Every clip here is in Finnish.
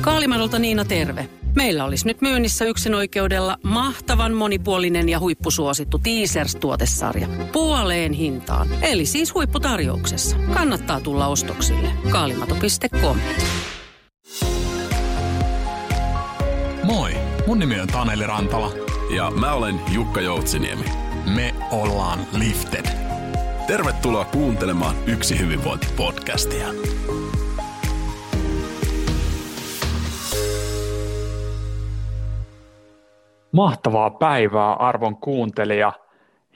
Kaalimadolta Niina terve. Meillä olisi nyt myynnissä yksin oikeudella mahtavan monipuolinen ja huippusuosittu Teasers-tuotesarja. Puoleen hintaan. Eli siis huipputarjouksessa. Kannattaa tulla ostoksille. Kaalimato.com Moi, mun nimi on Taneli Rantala. Ja mä olen Jukka Joutsiniemi. Me ollaan Lifted. Tervetuloa kuuntelemaan Yksi hyvinvointi-podcastia. Mahtavaa päivää arvon kuuntelija.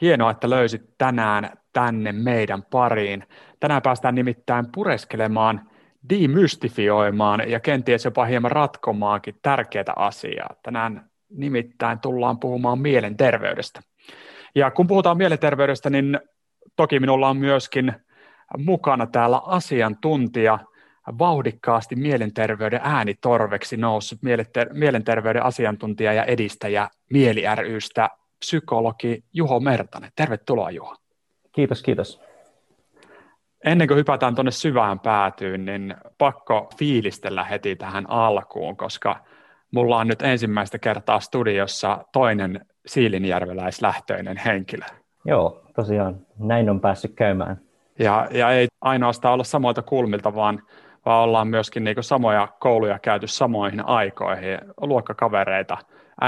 Hienoa, että löysit tänään tänne meidän pariin. Tänään päästään nimittäin pureskelemaan, demystifioimaan ja kenties jopa hieman ratkomaankin tärkeää asiaa. Tänään nimittäin tullaan puhumaan mielenterveydestä. Ja kun puhutaan mielenterveydestä, niin toki minulla on myöskin mukana täällä asiantuntija, vauhdikkaasti mielenterveyden äänitorveksi noussut mielenterveyden asiantuntija ja edistäjä Mieli rystä, psykologi Juho Mertanen. Tervetuloa Juho. Kiitos, kiitos. Ennen kuin hypätään tuonne syvään päätyyn, niin pakko fiilistellä heti tähän alkuun, koska mulla on nyt ensimmäistä kertaa studiossa toinen siilinjärveläislähtöinen henkilö. Joo, tosiaan näin on päässyt käymään. Ja, ja ei ainoastaan olla samoilta kulmilta, vaan, vaan ollaan myöskin niin samoja kouluja käyty samoihin aikoihin, luokkakavereita.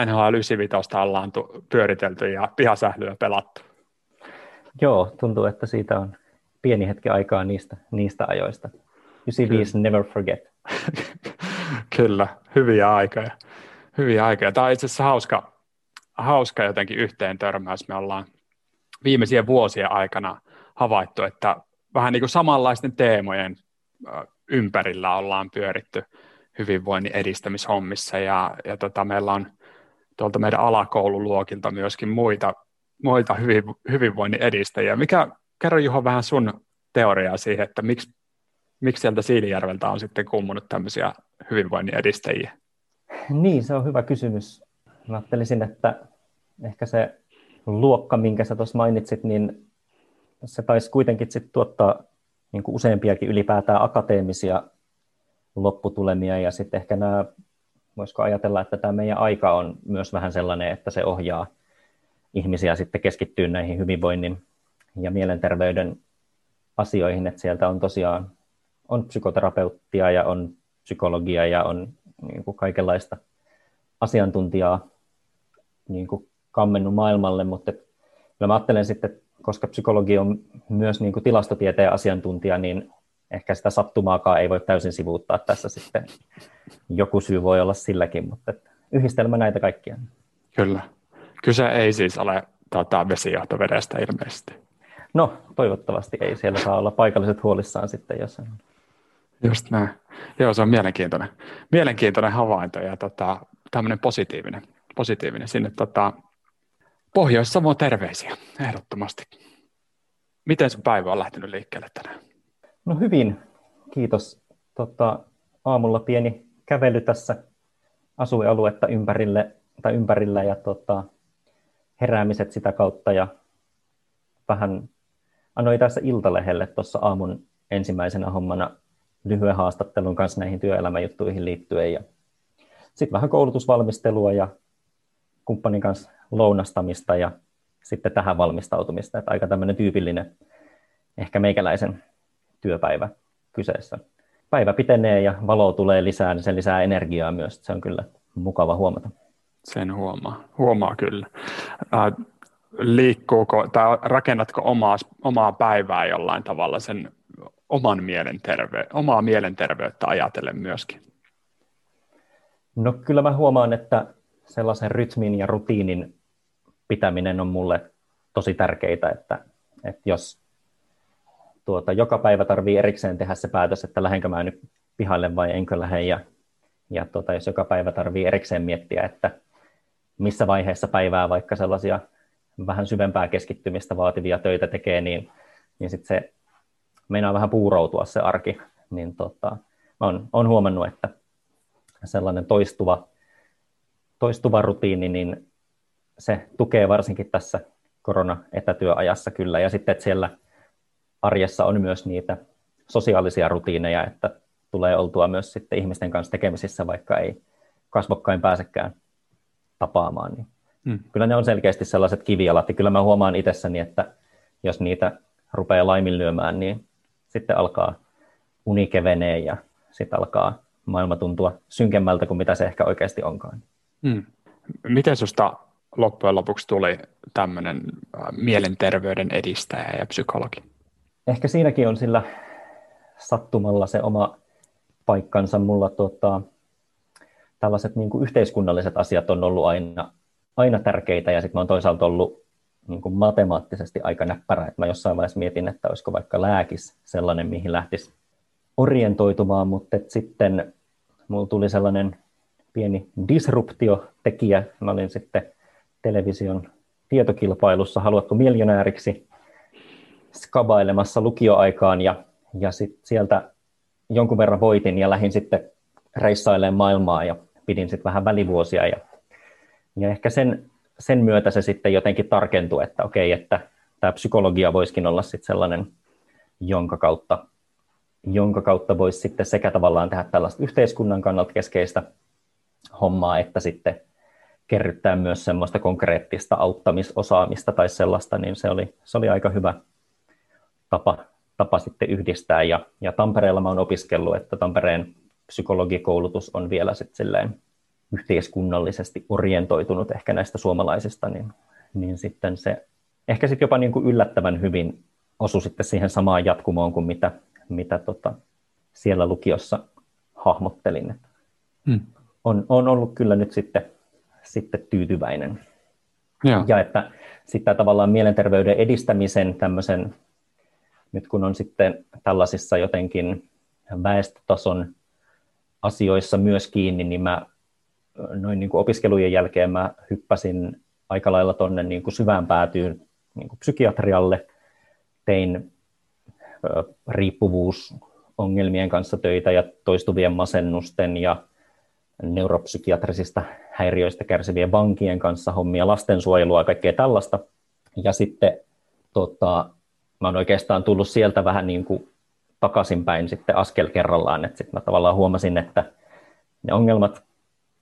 NHL 95 ollaan pyöritelty ja pihasählyä pelattu. Joo, tuntuu, että siitä on pieni hetki aikaa niistä, niistä ajoista. 95 Kyllä. never forget. Kyllä, hyviä aikoja. Hyviä aikoja. Tämä on itse asiassa hauska, hauska jotenkin yhteen törmäys. Me ollaan viimeisien vuosien aikana havaittu, että vähän niin kuin samanlaisten teemojen ympärillä ollaan pyöritty hyvinvoinnin edistämishommissa ja, ja tota, meillä on tuolta meidän alakoululuokilta myöskin muita, muita hyvin, hyvinvoinnin edistäjiä. Mikä, kerro Juho vähän sun teoriaa siihen, että miksi, miksi sieltä Siilijärveltä on sitten kummunut tämmöisiä hyvinvoinnin edistäjiä? Niin, se on hyvä kysymys. Mä ajattelisin, että ehkä se luokka, minkä sä tuossa mainitsit, niin se taisi kuitenkin sit tuottaa niin kuin useampiakin ylipäätään akateemisia lopputulemia. Ja sitten ehkä nämä, voisiko ajatella, että tämä meidän aika on myös vähän sellainen, että se ohjaa ihmisiä sitten keskittyä näihin hyvinvoinnin ja mielenterveyden asioihin, että sieltä on tosiaan on psykoterapeuttia ja on psykologia ja on niin kuin kaikenlaista asiantuntijaa niin kuin kammennut maailmalle, mutta kyllä mä ajattelen sitten, koska psykologi on myös niin kuin tilastotieteen asiantuntija, niin ehkä sitä sattumaakaan ei voi täysin sivuuttaa tässä sitten. Joku syy voi olla silläkin, mutta yhdistelmä näitä kaikkia. Kyllä. Kyse ei siis ole tota, vesijohtovedestä ilmeisesti. No, toivottavasti ei. Siellä saa olla paikalliset huolissaan sitten, jos on. Just näin. Joo, se on mielenkiintoinen, mielenkiintoinen havainto ja tota, tämmöinen positiivinen, positiivinen sinne tota, Pohjois-Savoon terveisiä, ehdottomasti. Miten sun päivä on lähtenyt liikkeelle tänään? No hyvin, kiitos. Tota, aamulla pieni kävely tässä asuinaluetta ympärille, tai ympärillä ja tota, heräämiset sitä kautta ja vähän annoin tässä Iltalehdelle tuossa aamun ensimmäisenä hommana lyhyen haastattelun kanssa näihin työelämäjuttuihin liittyen ja sitten vähän koulutusvalmistelua ja kumppanin kanssa lounastamista ja sitten tähän valmistautumista. Että aika tämmöinen tyypillinen ehkä meikäläisen työpäivä kyseessä. Päivä pitenee ja valo tulee lisää, niin se lisää energiaa myös. Se on kyllä mukava huomata. Sen huomaa, huomaa kyllä. Äh, liikkuuko tai rakennatko omaa, omaa päivää jollain tavalla sen oman mielenterve- omaa mielenterveyttä ajatellen myöskin? No kyllä mä huomaan, että sellaisen rytmin ja rutiinin pitäminen on mulle tosi tärkeää, että, että jos tuota, joka päivä tarvii erikseen tehdä se päätös, että lähdenkö mä nyt pihalle vai enkö lähde, ja, ja tuota, jos joka päivä tarvii erikseen miettiä, että missä vaiheessa päivää vaikka sellaisia vähän syvempää keskittymistä vaativia töitä tekee, niin, niin sitten se meinaa vähän puuroutua se arki, niin tota, mä oon, oon huomannut, että sellainen toistuva, toistuva rutiini, niin se tukee varsinkin tässä korona-etätyöajassa kyllä, ja sitten, että siellä arjessa on myös niitä sosiaalisia rutiineja, että tulee oltua myös sitten ihmisten kanssa tekemisissä, vaikka ei kasvokkain pääsekään tapaamaan. Niin hmm. Kyllä ne on selkeästi sellaiset kivialat, ja kyllä mä huomaan itsessäni, että jos niitä rupeaa laiminlyömään, niin sitten alkaa uni kevenee ja sitten alkaa maailma tuntua synkemmältä kuin mitä se ehkä oikeasti onkaan. Hmm. Miten sinusta loppujen lopuksi tuli tämmöinen äh, mielenterveyden edistäjä ja psykologi? Ehkä siinäkin on sillä sattumalla se oma paikkansa. Mulla tuota, tällaiset niin kuin yhteiskunnalliset asiat on ollut aina, aina tärkeitä ja sitten mä oon toisaalta ollut niin kuin matemaattisesti aika näppärä. Että mä jossain vaiheessa mietin, että olisiko vaikka lääkis sellainen, mihin lähtisi orientoitumaan, mutta sitten mulla tuli sellainen pieni disruptiotekijä. Mä olin sitten television tietokilpailussa. Haluatko miljonääriksi skabailemassa lukioaikaan? Ja, ja sit sieltä jonkun verran voitin ja lähdin sitten reissailemaan maailmaa ja pidin sitten vähän välivuosia. Ja, ja ehkä sen, sen myötä se sitten jotenkin tarkentui, että okei, että tämä psykologia voisikin olla sitten sellainen, jonka kautta, jonka kautta voisi sitten sekä tavallaan tehdä tällaista yhteiskunnan kannalta keskeistä hommaa, että sitten kerryttää myös semmoista konkreettista auttamisosaamista tai sellaista, niin se oli, se oli aika hyvä tapa, tapa sitten yhdistää. Ja, ja Tampereella mä oon opiskellut, että Tampereen psykologikoulutus on vielä sitten silleen yhteiskunnallisesti orientoitunut ehkä näistä suomalaisista, niin, niin sitten se ehkä sitten jopa niin kuin yllättävän hyvin osui sitten siihen samaan jatkumoon kuin mitä, mitä tota siellä lukiossa hahmottelin. Hmm. On, on ollut kyllä nyt sitten sitten tyytyväinen. Ja, ja että sitten tavallaan mielenterveyden edistämisen tämmöisen, nyt kun on sitten tällaisissa jotenkin väestötason asioissa myös kiinni, niin mä noin niin kuin opiskelujen jälkeen mä hyppäsin aika lailla tuonne niin kuin syvään päätyyn niin kuin psykiatrialle, tein ö, riippuvuusongelmien kanssa töitä ja toistuvien masennusten ja neuropsykiatrisista häiriöistä kärsivien vankien kanssa hommia, lastensuojelua ja kaikkea tällaista. Ja sitten tota, mä oon oikeastaan tullut sieltä vähän niin kuin takaisinpäin sitten askel kerrallaan, että sitten mä tavallaan huomasin, että ne ongelmat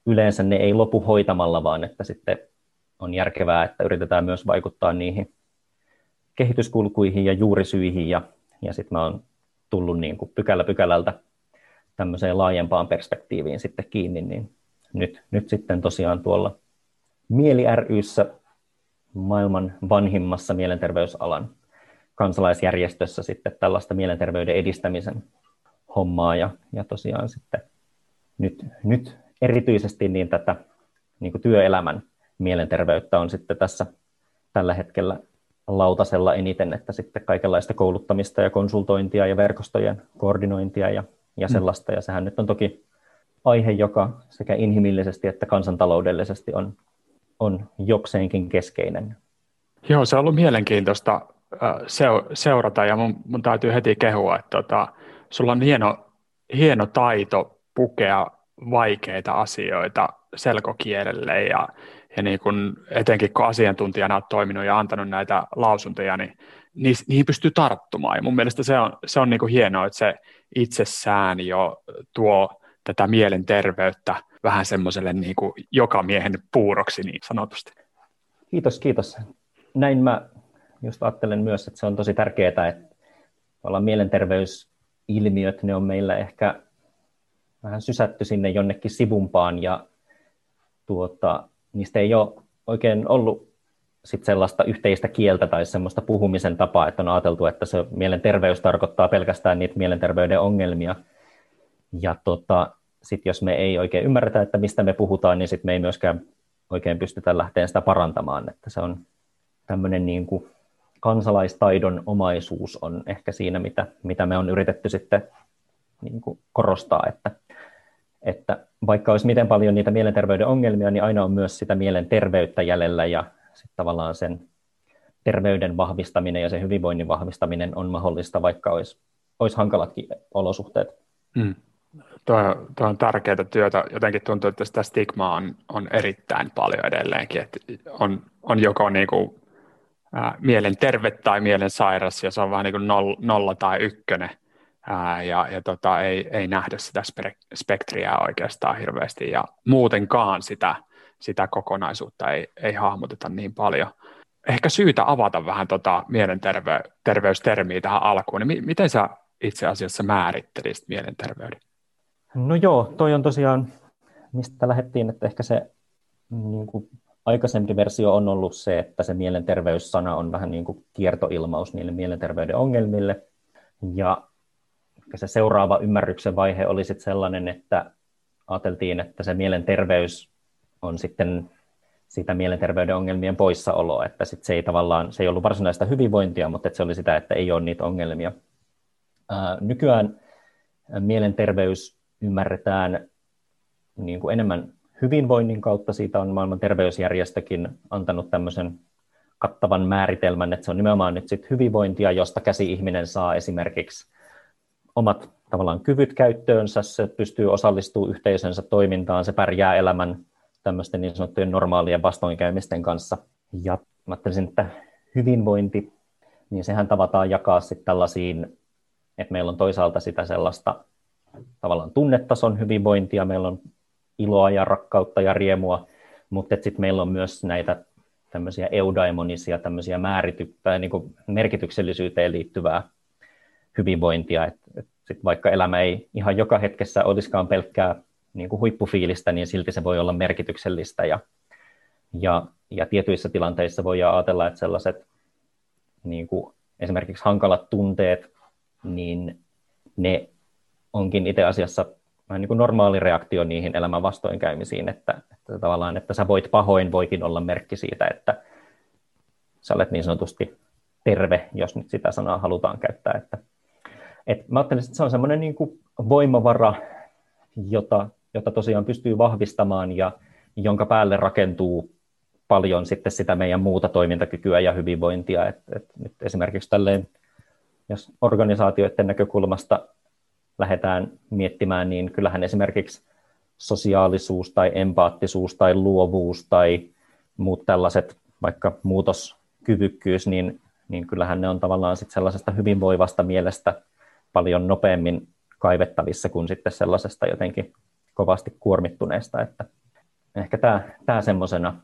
yleensä ne ei lopu hoitamalla, vaan että sitten on järkevää, että yritetään myös vaikuttaa niihin kehityskulkuihin ja juurisyihin ja, ja sitten mä oon tullut niin kuin pykälä pykälältä tämmöiseen laajempaan perspektiiviin sitten kiinni, niin nyt, nyt sitten tosiaan tuolla Mieli ryssä maailman vanhimmassa mielenterveysalan kansalaisjärjestössä sitten tällaista mielenterveyden edistämisen hommaa ja, ja tosiaan sitten nyt, nyt erityisesti niin tätä niin kuin työelämän mielenterveyttä on sitten tässä tällä hetkellä lautasella eniten, että sitten kaikenlaista kouluttamista ja konsultointia ja verkostojen koordinointia ja ja mm. sellaista. Ja sehän nyt on toki aihe, joka sekä inhimillisesti että kansantaloudellisesti on, on jokseenkin keskeinen. Joo, se on ollut mielenkiintoista seurata ja mun, mun täytyy heti kehua, että tota, sulla on hieno, hieno taito pukea vaikeita asioita selkokielelle ja, ja niin kun, etenkin kun asiantuntijana olet toiminut ja antanut näitä lausuntoja, niin niihin pystyy tarttumaan. Ja mun mielestä se on, se on niin kuin hienoa, että se itsessään jo tuo tätä mielenterveyttä vähän semmoiselle niin kuin joka miehen puuroksi niin sanotusti. Kiitos, kiitos. Näin mä just ajattelen myös, että se on tosi tärkeää, että mielenterveysilmiöt, ne on meillä ehkä vähän sysätty sinne jonnekin sivumpaan ja tuota, niistä ei ole oikein ollut sit sellaista yhteistä kieltä tai semmoista puhumisen tapaa, että on ajateltu, että se mielenterveys tarkoittaa pelkästään niitä mielenterveyden ongelmia. Ja tota, sitten jos me ei oikein ymmärretä, että mistä me puhutaan, niin sitten me ei myöskään oikein pystytä lähteä sitä parantamaan. Että se on tämmöinen niin kuin kansalaistaidon omaisuus on ehkä siinä, mitä, mitä me on yritetty sitten niin kuin korostaa, että, että vaikka olisi miten paljon niitä mielenterveyden ongelmia, niin aina on myös sitä mielenterveyttä jäljellä ja sit tavallaan sen terveyden vahvistaminen ja sen hyvinvoinnin vahvistaminen on mahdollista, vaikka olisi, olisi hankalatkin olosuhteet. Mm. Tuo, tuo on tärkeää työtä. Jotenkin tuntuu, että sitä stigmaa on, on erittäin paljon edelleenkin. Että on, on joko niin kuin, ää, mielen terve tai mielen sairas, ja se on vähän niin kuin nolla, nolla tai ykkönen ää, ja, ja tota, ei, ei nähdä sitä spektriä oikeastaan hirveästi ja muutenkaan sitä, sitä kokonaisuutta ei, ei hahmoteta niin paljon. Ehkä syytä avata vähän tota mielenterveystermiä tähän alkuun. Niin miten sä itse asiassa määrittelisit mielenterveyden? No joo, toi on tosiaan, mistä lähdettiin, että ehkä se niin kuin aikaisempi versio on ollut se, että se mielenterveyssana on vähän niin kuin kiertoilmaus niille mielenterveyden ongelmille. Ja se seuraava ymmärryksen vaihe oli sitten sellainen, että ajateltiin, että se mielenterveys on sitten sitä mielenterveyden ongelmien poissaoloa, että sit se ei tavallaan, se ei ollut varsinaista hyvinvointia, mutta se oli sitä, että ei ole niitä ongelmia. Ää, nykyään mielenterveys ymmärretään niin kuin enemmän hyvinvoinnin kautta. Siitä on maailman terveysjärjestökin antanut tämmöisen kattavan määritelmän, että se on nimenomaan nyt sit hyvinvointia, josta käsi-ihminen saa esimerkiksi omat tavallaan kyvyt käyttöönsä, se pystyy osallistumaan yhteisönsä toimintaan, se pärjää elämän tämmöisten niin sanottujen normaalien vastoinkäymisten kanssa. Ja mä ajattelisin, että hyvinvointi, niin sehän tavataan jakaa sitten tällaisiin, että meillä on toisaalta sitä sellaista tavallaan tunnetason hyvinvointia, meillä on iloa ja rakkautta ja riemua, mutta sitten meillä on myös näitä tämmöisiä eudaimonisia, tämmöisiä määrity- tai niin merkityksellisyyteen liittyvää hyvinvointia, että et sit vaikka elämä ei ihan joka hetkessä olisikaan pelkkää niin kuin huippufiilistä, niin silti se voi olla merkityksellistä ja, ja, ja tietyissä tilanteissa voi ajatella, että sellaiset niin kuin esimerkiksi hankalat tunteet, niin ne onkin itse asiassa vähän niin kuin normaali reaktio niihin elämän vastoinkäymisiin, että, että tavallaan, että sä voit pahoin, voikin olla merkki siitä, että sä olet niin sanotusti terve, jos nyt sitä sanaa halutaan käyttää. Että, et mä ajattelen, että se on semmoinen niin kuin voimavara, jota, jota tosiaan pystyy vahvistamaan ja jonka päälle rakentuu paljon sitten sitä meidän muuta toimintakykyä ja hyvinvointia. Et, et nyt esimerkiksi tälleen, jos organisaatioiden näkökulmasta lähdetään miettimään, niin kyllähän esimerkiksi sosiaalisuus tai empaattisuus tai luovuus tai muut tällaiset, vaikka muutoskyvykkyys, niin, niin kyllähän ne on tavallaan sit sellaisesta hyvinvoivasta mielestä paljon nopeammin kaivettavissa kuin sitten sellaisesta jotenkin kovasti kuormittuneesta, että ehkä tämä, tämä semmoisena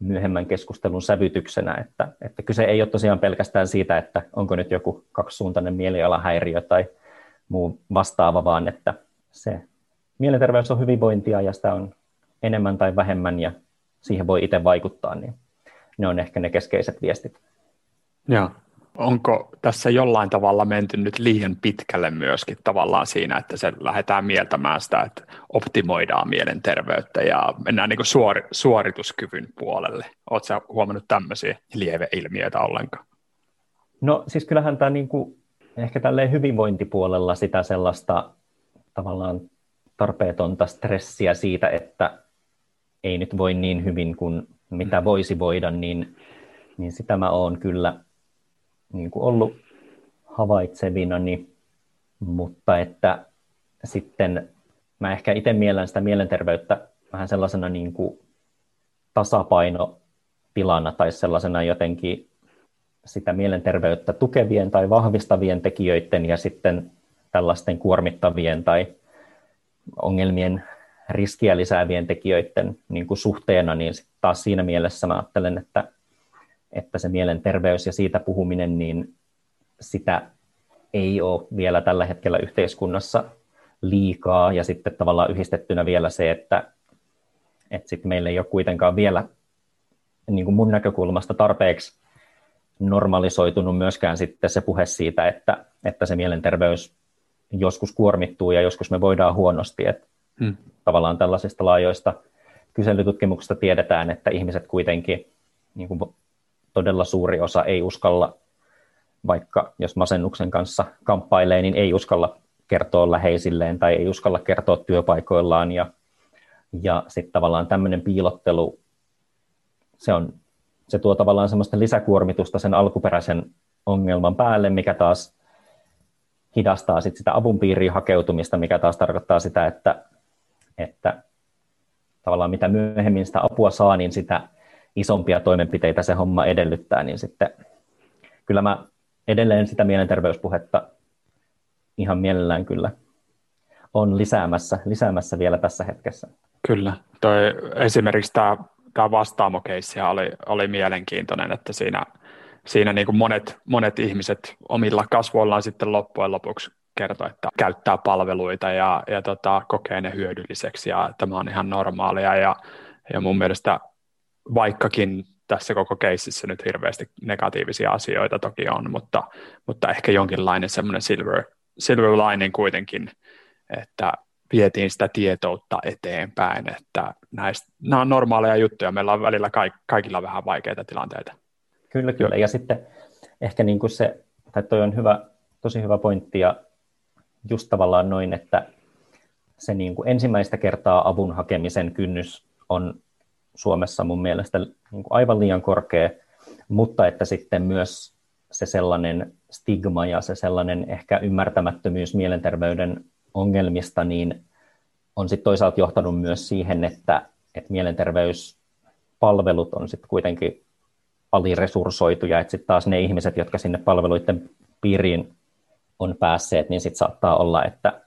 myöhemmän keskustelun sävytyksenä, että, että kyse ei ole tosiaan pelkästään siitä, että onko nyt joku kaksisuuntainen mielialahäiriö tai muu vastaava, vaan että se mielenterveys on hyvinvointia ja sitä on enemmän tai vähemmän ja siihen voi itse vaikuttaa, niin ne on ehkä ne keskeiset viestit. Joo. Onko tässä jollain tavalla menty nyt liian pitkälle myöskin tavallaan siinä, että se lähdetään mieltämään sitä, että optimoidaan mielenterveyttä ja mennään niin suori, suorituskyvyn puolelle? Oletko huomannut tämmöisiä lieveilmiöitä ollenkaan? No siis kyllähän tämä niin kuin ehkä tälleen hyvinvointipuolella sitä sellaista tavallaan tarpeetonta stressiä siitä, että ei nyt voi niin hyvin kuin mitä voisi voida, niin, niin sitä mä oon kyllä niin kuin ollut havaitsevinani, mutta että sitten mä ehkä itse mielen sitä mielenterveyttä vähän sellaisena niin kuin tasapainotilana tai sellaisena jotenkin sitä mielenterveyttä tukevien tai vahvistavien tekijöiden ja sitten tällaisten kuormittavien tai ongelmien riskiä lisäävien tekijöiden niin kuin suhteena, niin taas siinä mielessä mä ajattelen, että, että se mielenterveys ja siitä puhuminen, niin sitä ei ole vielä tällä hetkellä yhteiskunnassa liikaa, ja sitten tavallaan yhdistettynä vielä se, että, että sit meillä ei ole kuitenkaan vielä niin kuin mun näkökulmasta tarpeeksi normalisoitunut myöskään sitten se puhe siitä, että, että se mielenterveys joskus kuormittuu ja joskus me voidaan huonosti. Että hmm. Tavallaan tällaisista laajoista kyselytutkimuksista tiedetään, että ihmiset kuitenkin, niin kuin todella suuri osa ei uskalla, vaikka jos masennuksen kanssa kamppailee, niin ei uskalla kertoa läheisilleen tai ei uskalla kertoa työpaikoillaan. Ja, ja sitten tavallaan tämmöinen piilottelu, se on se tuo tavallaan semmoista lisäkuormitusta sen alkuperäisen ongelman päälle, mikä taas hidastaa sit sitä avun piiriin hakeutumista, mikä taas tarkoittaa sitä, että, että tavallaan mitä myöhemmin sitä apua saa, niin sitä isompia toimenpiteitä se homma edellyttää, niin sitten kyllä mä edelleen sitä mielenterveyspuhetta ihan mielellään kyllä on lisäämässä, lisäämässä vielä tässä hetkessä. Kyllä. Toi, esimerkiksi tämä, tämä vastaamokeissi oli, oli mielenkiintoinen, että siinä, siinä niin kuin monet, monet ihmiset omilla kasvoillaan sitten loppujen lopuksi kertoo, että käyttää palveluita ja, ja tota, kokee ne hyödylliseksi ja tämä on ihan normaalia ja, ja mun mielestä vaikkakin tässä koko keississä nyt hirveästi negatiivisia asioita toki on, mutta, mutta ehkä jonkinlainen semmoinen silver, silver lining kuitenkin, että vietiin sitä tietoutta eteenpäin, että näistä, nämä on normaaleja juttuja, meillä on välillä kaikilla vähän vaikeita tilanteita. Kyllä, kyllä, ja sitten ehkä niin kuin se, tai toi on hyvä, tosi hyvä pointti, ja just tavallaan noin, että se niin kuin ensimmäistä kertaa avun hakemisen kynnys on Suomessa mun mielestä niin kuin aivan liian korkea, mutta että sitten myös se sellainen stigma ja se sellainen ehkä ymmärtämättömyys mielenterveyden ongelmista, niin on sitten toisaalta johtanut myös siihen, että, että mielenterveyspalvelut on sitten kuitenkin aliresurssoituja, että sitten taas ne ihmiset, jotka sinne palveluiden piiriin on päässeet, niin sitten saattaa olla, että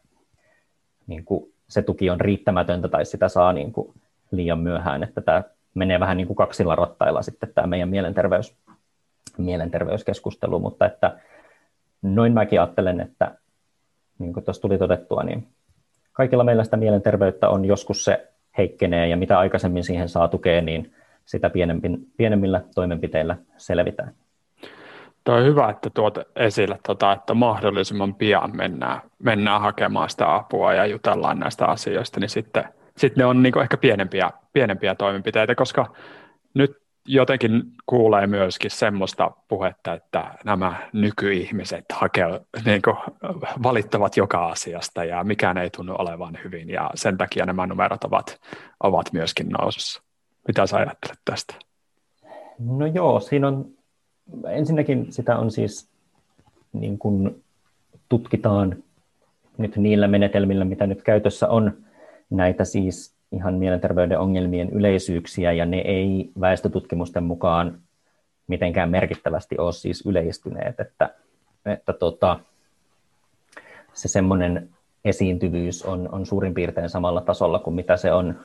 niin kuin se tuki on riittämätöntä tai sitä saa niin kuin liian myöhään, että tämä menee vähän niin kuin kaksilla rattailla sitten tämä meidän mielenterveys, mielenterveyskeskustelu, mutta että noin mäkin ajattelen, että niin kuin tuossa tuli todettua, niin kaikilla meillä sitä mielenterveyttä on joskus se heikkenee ja mitä aikaisemmin siihen saa tukea, niin sitä pienemmillä toimenpiteillä selvitään. Tuo on hyvä, että tuot esille, tuota, että mahdollisimman pian mennään, mennään hakemaan sitä apua ja jutellaan näistä asioista, niin sitten, sitten ne on niin ehkä pienempiä, pienempiä toimenpiteitä, koska nyt jotenkin kuulee myöskin semmoista puhetta, että nämä nykyihmiset hakee, niin kuin, valittavat joka asiasta ja mikään ei tunnu olevan hyvin ja sen takia nämä numerot ovat, ovat myöskin nousussa. Mitä sä ajattelet tästä? No joo, siinä on ensinnäkin sitä on siis niin kuin tutkitaan nyt niillä menetelmillä, mitä nyt käytössä on, näitä siis ihan mielenterveyden ongelmien yleisyyksiä, ja ne ei väestötutkimusten mukaan mitenkään merkittävästi ole siis yleistyneet, että, että tota, se semmoinen esiintyvyys on, on suurin piirtein samalla tasolla kuin mitä se on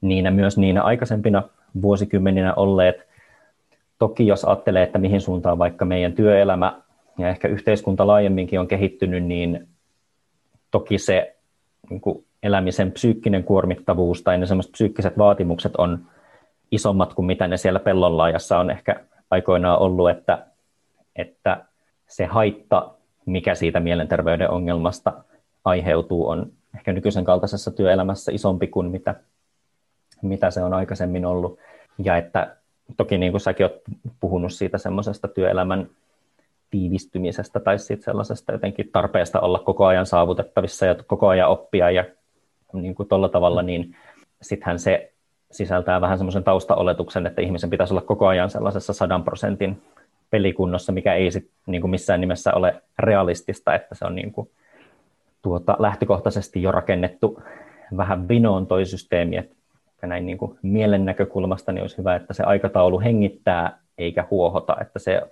niinä myös niinä aikaisempina vuosikymmeninä olleet. Toki jos ajattelee, että mihin suuntaan vaikka meidän työelämä ja ehkä yhteiskunta laajemminkin on kehittynyt, niin toki se niin kuin elämisen psyykkinen kuormittavuus tai ne sellaiset psyykkiset vaatimukset on isommat kuin mitä ne siellä pellonlaajassa on ehkä aikoinaan ollut, että, että se haitta, mikä siitä mielenterveyden ongelmasta aiheutuu, on ehkä nykyisen kaltaisessa työelämässä isompi kuin mitä, mitä se on aikaisemmin ollut. Ja että toki niin kuin säkin olet puhunut siitä semmoisesta työelämän tiivistymisestä tai siitä sellaisesta jotenkin tarpeesta olla koko ajan saavutettavissa ja koko ajan oppia ja niin kuin tuolla tavalla, niin sittenhän se sisältää vähän semmoisen taustaoletuksen, että ihmisen pitäisi olla koko ajan sellaisessa sadan prosentin pelikunnossa, mikä ei sit, niin kuin missään nimessä ole realistista, että se on niin kuin, tuota, lähtökohtaisesti jo rakennettu vähän vinoon toi systeemi, että näin niin kuin mielen näkökulmasta niin olisi hyvä, että se aikataulu hengittää eikä huohota, että se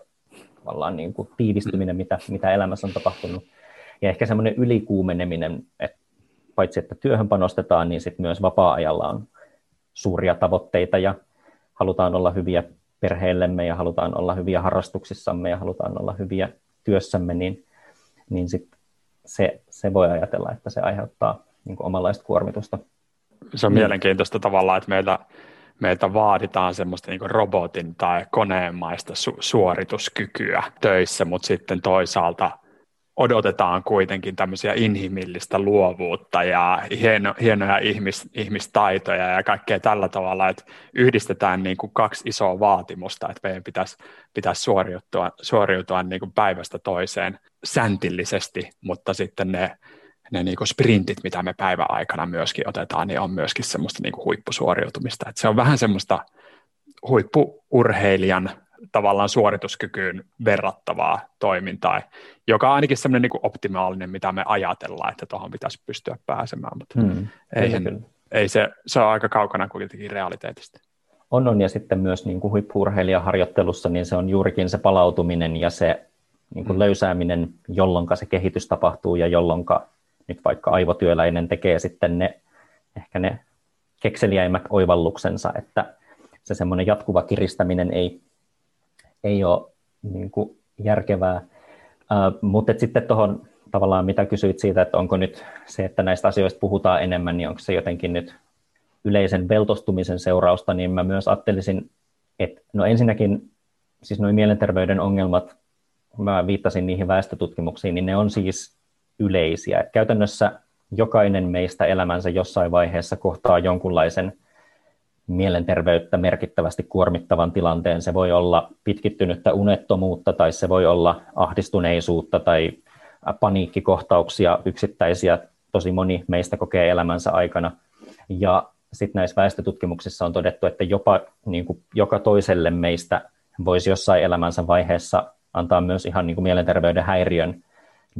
tavallaan niin kuin tiivistyminen, mitä, mitä elämässä on tapahtunut, ja ehkä semmoinen ylikuumeneminen, että paitsi että työhön panostetaan, niin sitten myös vapaa-ajalla on suuria tavoitteita ja halutaan olla hyviä perheellemme ja halutaan olla hyviä harrastuksissamme ja halutaan olla hyviä työssämme, niin, niin sit se, se voi ajatella, että se aiheuttaa niin omanlaista kuormitusta. Se on niin. mielenkiintoista tavallaan, että meiltä, meiltä vaaditaan semmoista niin robotin tai koneenmaista su- suorituskykyä töissä, mutta sitten toisaalta – odotetaan kuitenkin tämmöisiä inhimillistä luovuutta ja hieno, hienoja ihmis, ihmistaitoja ja kaikkea tällä tavalla, että yhdistetään niin kuin kaksi isoa vaatimusta, että meidän pitäisi, pitäisi suoriutua, suoriutua niin kuin päivästä toiseen säntillisesti, mutta sitten ne, ne niin kuin sprintit, mitä me päivän aikana myöskin otetaan, niin on myöskin semmoista niin kuin huippusuoriutumista. Että se on vähän semmoista huippuurheilijan tavallaan suorituskykyyn verrattavaa toimintaa, joka on ainakin semmoinen niin optimaalinen, mitä me ajatellaan, että tuohon pitäisi pystyä pääsemään, mutta hmm, eihän, ei se, se on aika kaukana kuitenkin realiteetista. On, on, ja sitten myös niin kuin huippu harjoittelussa, niin se on juurikin se palautuminen ja se niin kuin löysääminen, jolloin se kehitys tapahtuu ja jolloin nyt vaikka aivotyöläinen tekee sitten ne, ehkä ne kekseliäimmät oivalluksensa, että se semmoinen jatkuva kiristäminen ei, ei ole niin kuin järkevää. Uh, mutta sitten tuohon tavallaan mitä kysyit siitä, että onko nyt se, että näistä asioista puhutaan enemmän, niin onko se jotenkin nyt yleisen veltostumisen seurausta, niin mä myös ajattelisin, että no ensinnäkin siis nuo mielenterveyden ongelmat, mä viittasin niihin väestötutkimuksiin, niin ne on siis yleisiä. Et käytännössä jokainen meistä elämänsä jossain vaiheessa kohtaa jonkunlaisen mielenterveyttä merkittävästi kuormittavan tilanteen. Se voi olla pitkittynyttä unettomuutta tai se voi olla ahdistuneisuutta tai paniikkikohtauksia yksittäisiä tosi moni meistä kokee elämänsä aikana. Ja sitten näissä väestötutkimuksissa on todettu, että jopa niin kuin joka toiselle meistä voisi jossain elämänsä vaiheessa antaa myös ihan niin kuin mielenterveyden häiriön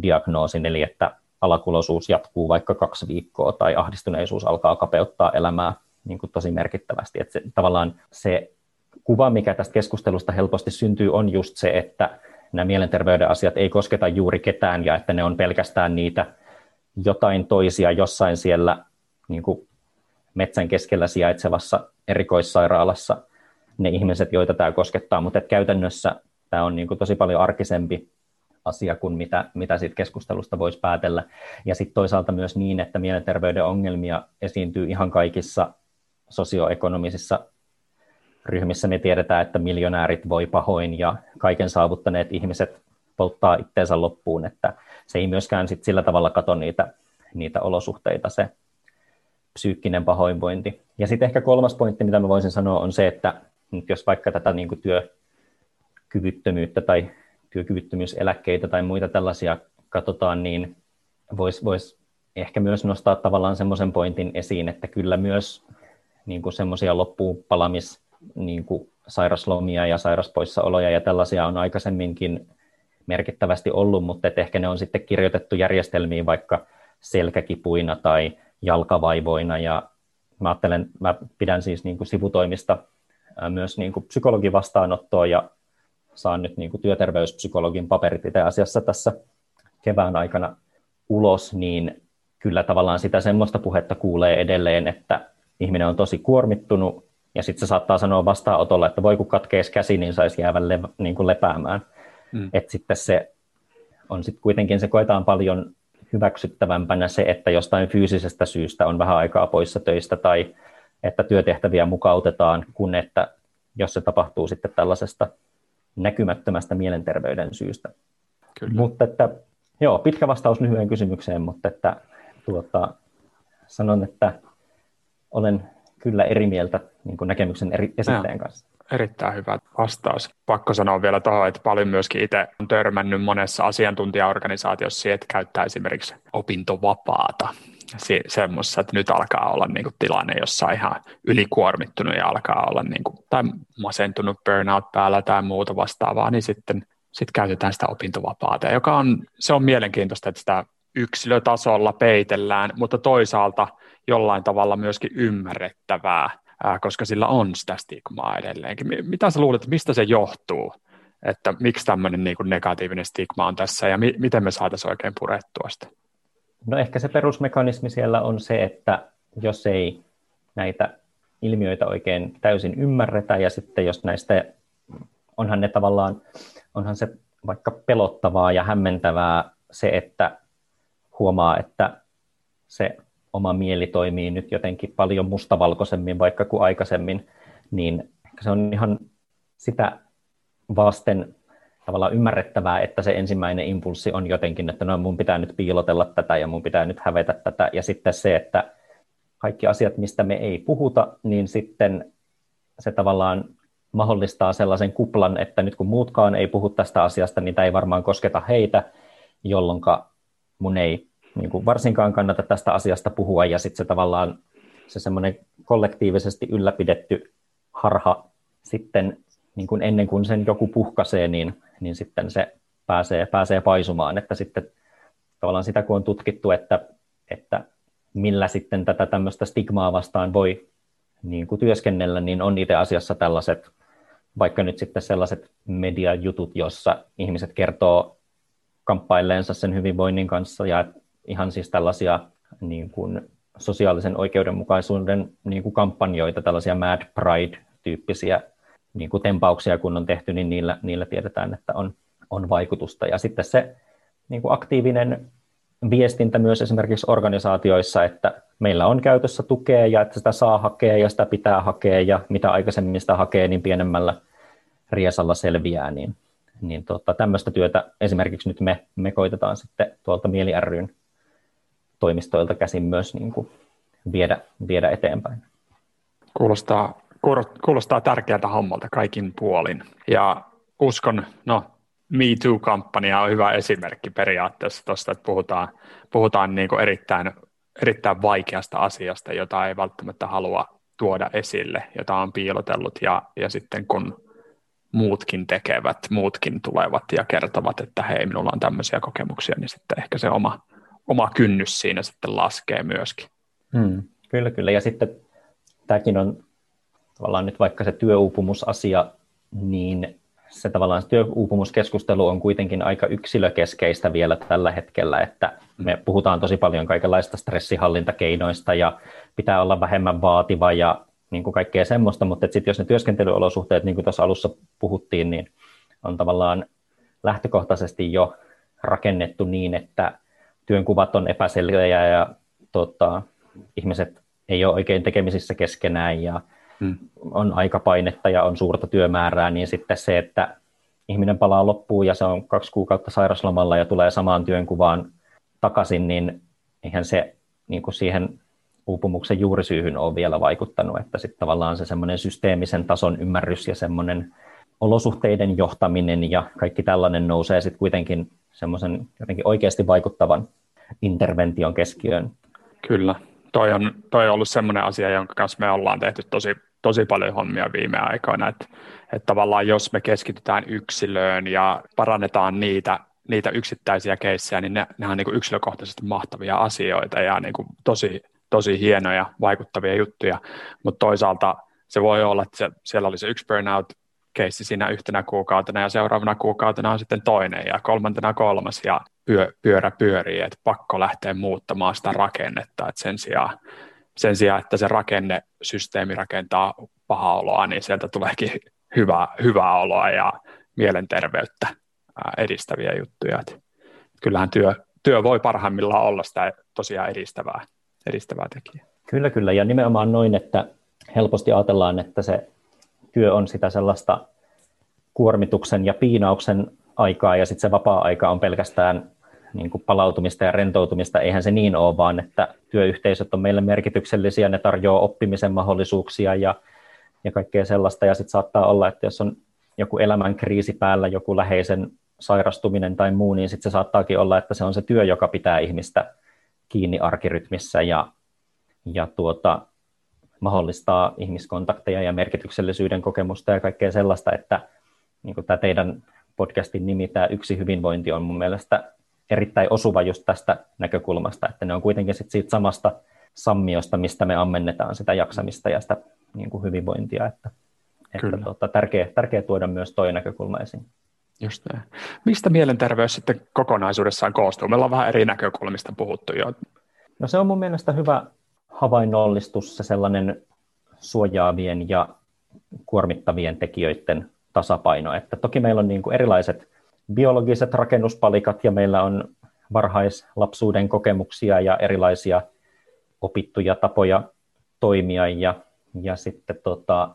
diagnoosin, eli että alakuloisuus jatkuu vaikka kaksi viikkoa tai ahdistuneisuus alkaa kapeuttaa elämää niin kuin tosi merkittävästi. Että se, tavallaan se kuva, mikä tästä keskustelusta helposti syntyy, on just se, että nämä mielenterveyden asiat ei kosketa juuri ketään ja että ne on pelkästään niitä jotain toisia jossain siellä niin kuin metsän keskellä sijaitsevassa erikoissairaalassa ne ihmiset, joita tämä koskettaa, mutta että käytännössä tämä on niin kuin tosi paljon arkisempi asia kuin mitä, mitä siitä keskustelusta voisi päätellä. Ja sitten toisaalta myös niin, että mielenterveyden ongelmia esiintyy ihan kaikissa sosioekonomisissa ryhmissä. Me tiedetään, että miljonäärit voi pahoin ja kaiken saavuttaneet ihmiset polttaa itteensä loppuun, että se ei myöskään sit sillä tavalla kato niitä, niitä olosuhteita, se psyykkinen pahoinvointi. Ja sitten ehkä kolmas pointti, mitä mä voisin sanoa, on se, että nyt jos vaikka tätä niin kuin työkyvyttömyyttä tai työkyvyttömyyseläkkeitä tai muita tällaisia katsotaan, niin voisi vois ehkä myös nostaa tavallaan semmoisen pointin esiin, että kyllä myös niin kuin semmoisia loppuun palamis niin kuin sairaslomia ja sairaspoissaoloja ja tällaisia on aikaisemminkin merkittävästi ollut, mutta että ehkä ne on sitten kirjoitettu järjestelmiin vaikka selkäkipuina tai jalkavaivoina. Ja mä ajattelen, mä pidän siis niin kuin sivutoimista myös niin kuin psykologin vastaanottoa ja saan nyt niin kuin työterveyspsykologin paperit itse asiassa tässä kevään aikana ulos, niin kyllä tavallaan sitä semmoista puhetta kuulee edelleen, että ihminen on tosi kuormittunut ja sitten se saattaa sanoa vastaanotolla, että voi kun katkeisi käsi, niin saisi jäädä le- niin kuin lepäämään. Mm. Että sitten se on sitten kuitenkin, se koetaan paljon hyväksyttävämpänä se, että jostain fyysisestä syystä on vähän aikaa poissa töistä tai että työtehtäviä mukautetaan, kun että jos se tapahtuu sitten tällaisesta näkymättömästä mielenterveyden syystä. Kyllä. Mutta että, joo, pitkä vastaus lyhyen kysymykseen, mutta että tuota, sanon, että olen kyllä eri mieltä niin kuin näkemyksen eri esittäjän kanssa. Erittäin hyvä vastaus. Pakko sanoa vielä tuohon, että paljon myöskin itse on törmännyt monessa asiantuntijaorganisaatiossa siihen, että käyttää esimerkiksi opintovapaata se, semmoisessa, että nyt alkaa olla niin kuin tilanne, jossa on ihan ylikuormittunut ja alkaa olla niin kuin, tai masentunut burnout päällä tai muuta vastaavaa, niin sitten sit käytetään sitä opintovapaata, joka on, se on mielenkiintoista, että sitä yksilötasolla peitellään, mutta toisaalta jollain tavalla myöskin ymmärrettävää, koska sillä on sitä stigmaa edelleenkin. Mitä sä luulet, mistä se johtuu, että miksi tämmöinen niin kuin negatiivinen stigma on tässä ja mi- miten me saataisiin oikein purettua sitä? No ehkä se perusmekanismi siellä on se, että jos ei näitä ilmiöitä oikein täysin ymmärretä ja sitten jos näistä, onhan ne tavallaan, onhan se vaikka pelottavaa ja hämmentävää se, että huomaa, että se oma mieli toimii nyt jotenkin paljon mustavalkoisemmin vaikka kuin aikaisemmin, niin se on ihan sitä vasten tavallaan ymmärrettävää, että se ensimmäinen impulssi on jotenkin, että no mun pitää nyt piilotella tätä ja mun pitää nyt hävetä tätä. Ja sitten se, että kaikki asiat, mistä me ei puhuta, niin sitten se tavallaan mahdollistaa sellaisen kuplan, että nyt kun muutkaan ei puhu tästä asiasta, niin tämä ei varmaan kosketa heitä, jolloin mun ei niin kuin varsinkaan kannata tästä asiasta puhua, ja sitten se tavallaan se semmoinen kollektiivisesti ylläpidetty harha sitten niin kuin ennen kuin sen joku puhkasee, niin, niin sitten se pääsee, pääsee paisumaan, että sitten tavallaan sitä kun on tutkittu, että, että millä sitten tätä tämmöistä stigmaa vastaan voi niin kuin työskennellä, niin on itse asiassa tällaiset vaikka nyt sitten sellaiset mediajutut, jossa ihmiset kertoo kamppailleensa sen hyvinvoinnin kanssa ja ihan siis tällaisia niin kuin sosiaalisen oikeudenmukaisuuden niin kuin kampanjoita, tällaisia Mad Pride-tyyppisiä niin kuin tempauksia, kun on tehty, niin niillä, niillä tiedetään, että on, on vaikutusta. Ja sitten se niin kuin aktiivinen viestintä myös esimerkiksi organisaatioissa, että meillä on käytössä tukea ja että sitä saa hakea ja sitä pitää hakea ja mitä aikaisemmin sitä hakee, niin pienemmällä riesalla selviää, niin, niin tota, tämmöistä työtä esimerkiksi nyt me, me koitetaan sitten tuolta Mieli ryn toimistoilta käsin myös niin kuin viedä, viedä eteenpäin. Kuulostaa, kuulostaa tärkeältä hommalta kaikin puolin. Ja uskon, no Me Too-kampanja on hyvä esimerkki periaatteessa tuosta, että puhutaan, puhutaan niin kuin erittäin, erittäin vaikeasta asiasta, jota ei välttämättä halua tuoda esille, jota on piilotellut, ja, ja sitten kun muutkin tekevät, muutkin tulevat ja kertovat, että hei, minulla on tämmöisiä kokemuksia, niin sitten ehkä se oma, oma kynnys siinä sitten laskee myöskin. Hmm, kyllä, kyllä. Ja sitten tämäkin on tavallaan nyt vaikka se työuupumusasia, niin se tavallaan se työuupumuskeskustelu on kuitenkin aika yksilökeskeistä vielä tällä hetkellä, että me puhutaan tosi paljon kaikenlaista stressihallintakeinoista ja pitää olla vähemmän vaativa ja niin kuin kaikkea semmoista, mutta sitten jos ne työskentelyolosuhteet, niin kuin tuossa alussa puhuttiin, niin on tavallaan lähtökohtaisesti jo rakennettu niin, että työnkuvat on epäselviä ja tota, ihmiset ei ole oikein tekemisissä keskenään ja hmm. on aikapainetta ja on suurta työmäärää, niin sitten se, että ihminen palaa loppuun ja se on kaksi kuukautta sairaslomalla ja tulee samaan työnkuvaan takaisin, niin eihän se niin kuin siihen uupumuksen juurisyyhyn ole vielä vaikuttanut, että sitten tavallaan se semmoinen systeemisen tason ymmärrys ja semmoinen olosuhteiden johtaminen ja kaikki tällainen nousee sitten kuitenkin semmoisen jotenkin oikeasti vaikuttavan intervention keskiöön. Kyllä, toi on, toi on ollut semmoinen asia, jonka kanssa me ollaan tehty tosi, tosi paljon hommia viime aikoina, että, että tavallaan jos me keskitytään yksilöön ja parannetaan niitä, niitä yksittäisiä keissejä, niin ne, ne on niin yksilökohtaisesti mahtavia asioita ja niin kuin tosi, tosi hienoja, vaikuttavia juttuja, mutta toisaalta se voi olla, että se, siellä oli se yksi burnout keissi siinä yhtenä kuukautena ja seuraavana kuukautena on sitten toinen ja kolmantena kolmas ja pyö, pyörä pyörii, että pakko lähteä muuttamaan sitä rakennetta, että sen sijaan, sen sijaan, että se rakennesysteemi rakentaa pahaa oloa, niin sieltä tuleekin hyvää, hyvää oloa ja mielenterveyttä edistäviä juttuja. Että kyllähän työ, työ voi parhaimmillaan olla sitä tosiaan edistävää, edistävää tekijää. Kyllä, kyllä. Ja nimenomaan noin, että helposti ajatellaan, että se työ on sitä sellaista kuormituksen ja piinauksen aikaa ja sitten se vapaa-aika on pelkästään niin kuin palautumista ja rentoutumista. Eihän se niin ole, vaan että työyhteisöt on meille merkityksellisiä, ne tarjoaa oppimisen mahdollisuuksia ja, ja kaikkea sellaista. Ja sitten saattaa olla, että jos on joku elämän kriisi päällä, joku läheisen sairastuminen tai muu, niin sitten se saattaakin olla, että se on se työ, joka pitää ihmistä kiinni arkirytmissä ja, ja tuota, mahdollistaa ihmiskontakteja ja merkityksellisyyden kokemusta ja kaikkea sellaista, että niin kuin tämä teidän podcastin nimi, tämä Yksi hyvinvointi on mun mielestä erittäin osuva just tästä näkökulmasta, että ne on kuitenkin sit siitä samasta sammiosta, mistä me ammennetaan sitä jaksamista ja sitä niin kuin hyvinvointia, että, että tuota, tärkeä, tärkeä tuoda myös tuo näkökulma esiin. Just näin. Mistä mielenterveys sitten kokonaisuudessaan koostuu? Meillä on vähän eri näkökulmista puhuttu jo. No se on mun mielestä hyvä havainnollistus, se sellainen suojaavien ja kuormittavien tekijöiden tasapaino. Että toki meillä on niin kuin erilaiset biologiset rakennuspalikat ja meillä on varhaislapsuuden kokemuksia ja erilaisia opittuja tapoja toimia ja, ja sitten tota,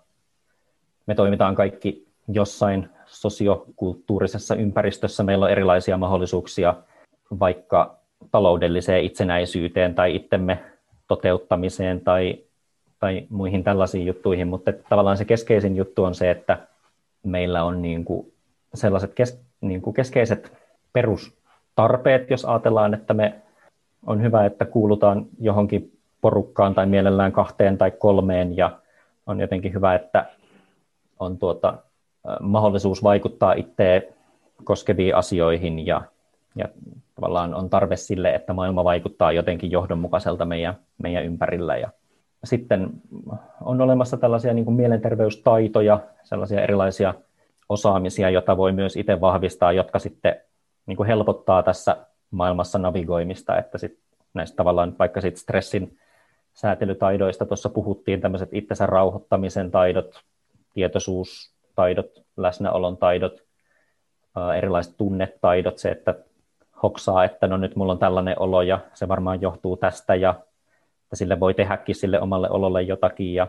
me toimitaan kaikki jossain sosiokulttuurisessa ympäristössä. Meillä on erilaisia mahdollisuuksia vaikka taloudelliseen itsenäisyyteen tai itsemme toteuttamiseen tai, tai muihin tällaisiin juttuihin, mutta tavallaan se keskeisin juttu on se, että meillä on niin kuin sellaiset kes, niin kuin keskeiset perustarpeet, jos ajatellaan, että me on hyvä, että kuulutaan johonkin porukkaan tai mielellään kahteen tai kolmeen ja on jotenkin hyvä, että on tuota, mahdollisuus vaikuttaa itse koskeviin asioihin ja, ja tavallaan on tarve sille, että maailma vaikuttaa jotenkin johdonmukaiselta meidän, meidän ympärillä. Ja sitten on olemassa tällaisia niin kuin mielenterveystaitoja, sellaisia erilaisia osaamisia, joita voi myös itse vahvistaa, jotka sitten niin kuin helpottaa tässä maailmassa navigoimista, että sit näistä tavallaan vaikka sit stressin säätelytaidoista tuossa puhuttiin, tämmöiset itsensä rauhoittamisen taidot, tietoisuustaidot, läsnäolon taidot, erilaiset tunnetaidot, se, että hoksaa, että no nyt mulla on tällainen olo ja se varmaan johtuu tästä ja että sille voi tehdäkin sille omalle ololle jotakin ja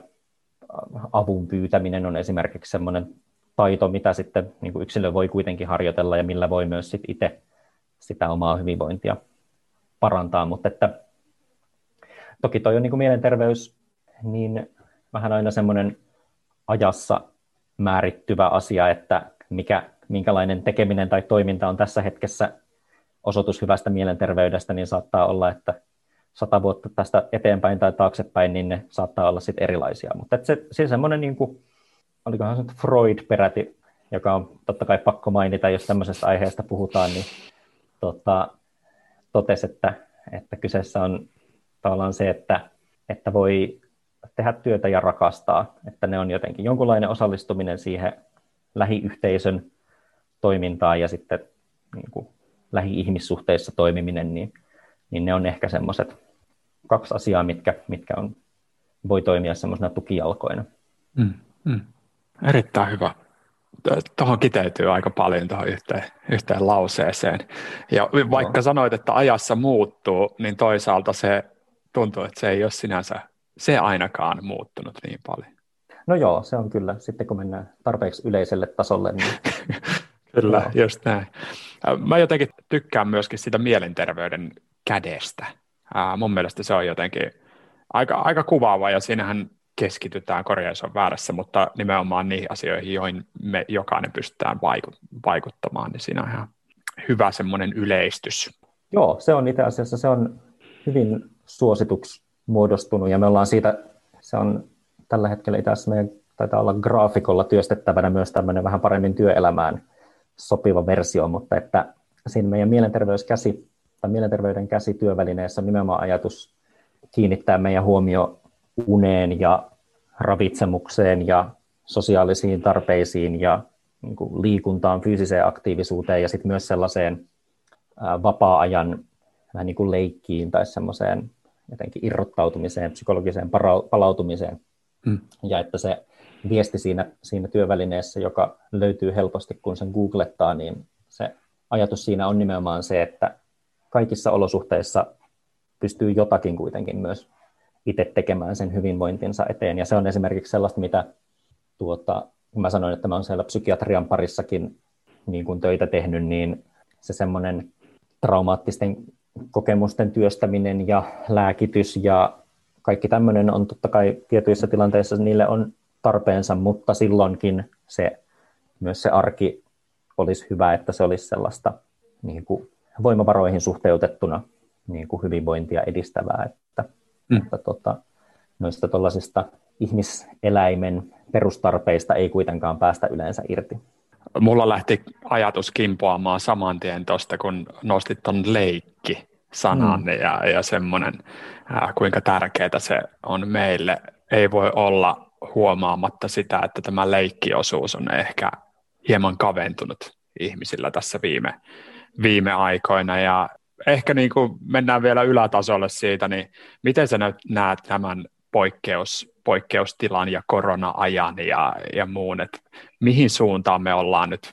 avun pyytäminen on esimerkiksi semmoinen taito, mitä sitten niin kuin yksilö voi kuitenkin harjoitella ja millä voi myös sit itse sitä omaa hyvinvointia parantaa, mutta että toki toi on niin kuin mielenterveys, niin vähän aina semmoinen ajassa määrittyvä asia, että mikä, minkälainen tekeminen tai toiminta on tässä hetkessä osoitus hyvästä mielenterveydestä, niin saattaa olla, että sata vuotta tästä eteenpäin tai taaksepäin, niin ne saattaa olla sitten erilaisia. Mutta se, se semmoinen, niin kuin, olikohan se Freud peräti, joka on totta kai pakko mainita, jos tämmöisestä aiheesta puhutaan, niin tota, totesi, että, että kyseessä on tavallaan se, että, että voi tehdä työtä ja rakastaa, että ne on jotenkin jonkunlainen osallistuminen siihen lähiyhteisön toimintaan ja sitten niin kuin lähi-ihmissuhteissa toimiminen, niin, niin ne on ehkä semmoiset kaksi asiaa, mitkä, mitkä on, voi toimia semmoisena tukijalkoina. Mm, mm. Erittäin hyvä. Tuohon kiteytyy aika paljon tuohon yhteen, yhteen lauseeseen. Ja vaikka no. sanoit, että ajassa muuttuu, niin toisaalta se tuntuu, että se ei ole sinänsä se ainakaan muuttunut niin paljon. No joo, se on kyllä. Sitten kun mennään tarpeeksi yleiselle tasolle, niin Kyllä, Joo. just näin. Mä jotenkin tykkään myöskin sitä mielenterveyden kädestä. mun mielestä se on jotenkin aika, aika kuvaava ja siinähän keskitytään, korjaus on väärässä, mutta nimenomaan niihin asioihin, joihin me jokainen pystytään vaikuttamaan, niin siinä on ihan hyvä semmoinen yleistys. Joo, se on itse asiassa se on hyvin suosituksi muodostunut ja me ollaan siitä, se on tällä hetkellä itse asiassa meidän taitaa olla graafikolla työstettävänä myös tämmöinen vähän paremmin työelämään sopiva versio, mutta että siinä meidän mielenterveyskäsi tai mielenterveyden käsityövälineessä on nimenomaan ajatus kiinnittää meidän huomio uneen ja ravitsemukseen ja sosiaalisiin tarpeisiin ja niin kuin liikuntaan, fyysiseen aktiivisuuteen ja sitten myös sellaiseen vapaa-ajan vähän niin kuin leikkiin tai semmoiseen jotenkin irrottautumiseen, psykologiseen palautumiseen. Mm. Ja että se viesti siinä, siinä työvälineessä, joka löytyy helposti, kun sen googlettaa, niin se ajatus siinä on nimenomaan se, että kaikissa olosuhteissa pystyy jotakin kuitenkin myös itse tekemään sen hyvinvointinsa eteen. Ja se on esimerkiksi sellaista, mitä tuota, kun mä sanoin, että mä olen siellä psykiatrian parissakin niin kuin töitä tehnyt, niin se semmoinen traumaattisten kokemusten työstäminen ja lääkitys ja kaikki tämmöinen on totta kai tietyissä tilanteissa, niille on tarpeensa, mutta silloinkin se, myös se arki olisi hyvä, että se olisi sellaista niin kuin voimavaroihin suhteutettuna niin kuin hyvinvointia edistävää, että, mm. että tota, noista tuollaisista ihmiseläimen perustarpeista ei kuitenkaan päästä yleensä irti. Mulla lähti ajatus kimpoamaan saman tien tuosta, kun nostit tuon leikki sanan mm. ja, ja semmoinen, kuinka tärkeää se on meille. Ei voi olla huomaamatta sitä, että tämä leikkiosuus on ehkä hieman kaventunut ihmisillä tässä viime, viime aikoina. Ja ehkä niin kuin mennään vielä ylätasolle siitä, niin miten sä näet tämän poikkeus, poikkeustilan ja korona-ajan ja, ja muun, että mihin suuntaan me ollaan nyt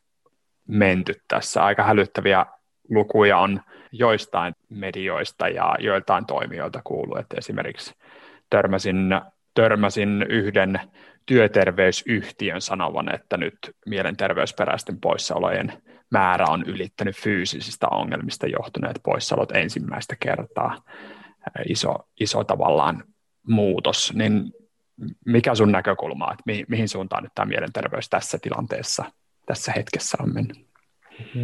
menty tässä. Aika hälyttäviä lukuja on joistain medioista ja joiltain toimijoilta kuuluu, että esimerkiksi törmäsin törmäsin yhden työterveysyhtiön sanovan, että nyt mielenterveysperäisten poissaolojen määrä on ylittänyt fyysisistä ongelmista johtuneet poissaolot ensimmäistä kertaa. Iso, iso tavallaan muutos, niin mikä sun näkökulma, että mihin, mihin suuntaan nyt tämä mielenterveys tässä tilanteessa, tässä hetkessä on mennyt?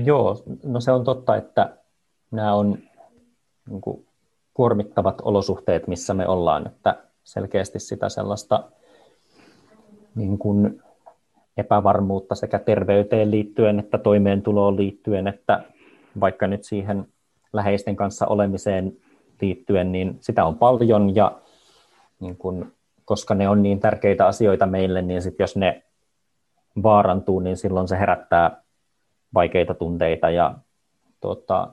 Joo, no se on totta, että nämä on niin kuin, kuormittavat olosuhteet, missä me ollaan, että selkeästi sitä sellaista niin kuin epävarmuutta sekä terveyteen liittyen että toimeentuloon liittyen, että vaikka nyt siihen läheisten kanssa olemiseen liittyen, niin sitä on paljon ja niin kuin koska ne on niin tärkeitä asioita meille, niin sit jos ne vaarantuu, niin silloin se herättää vaikeita tunteita ja tuota,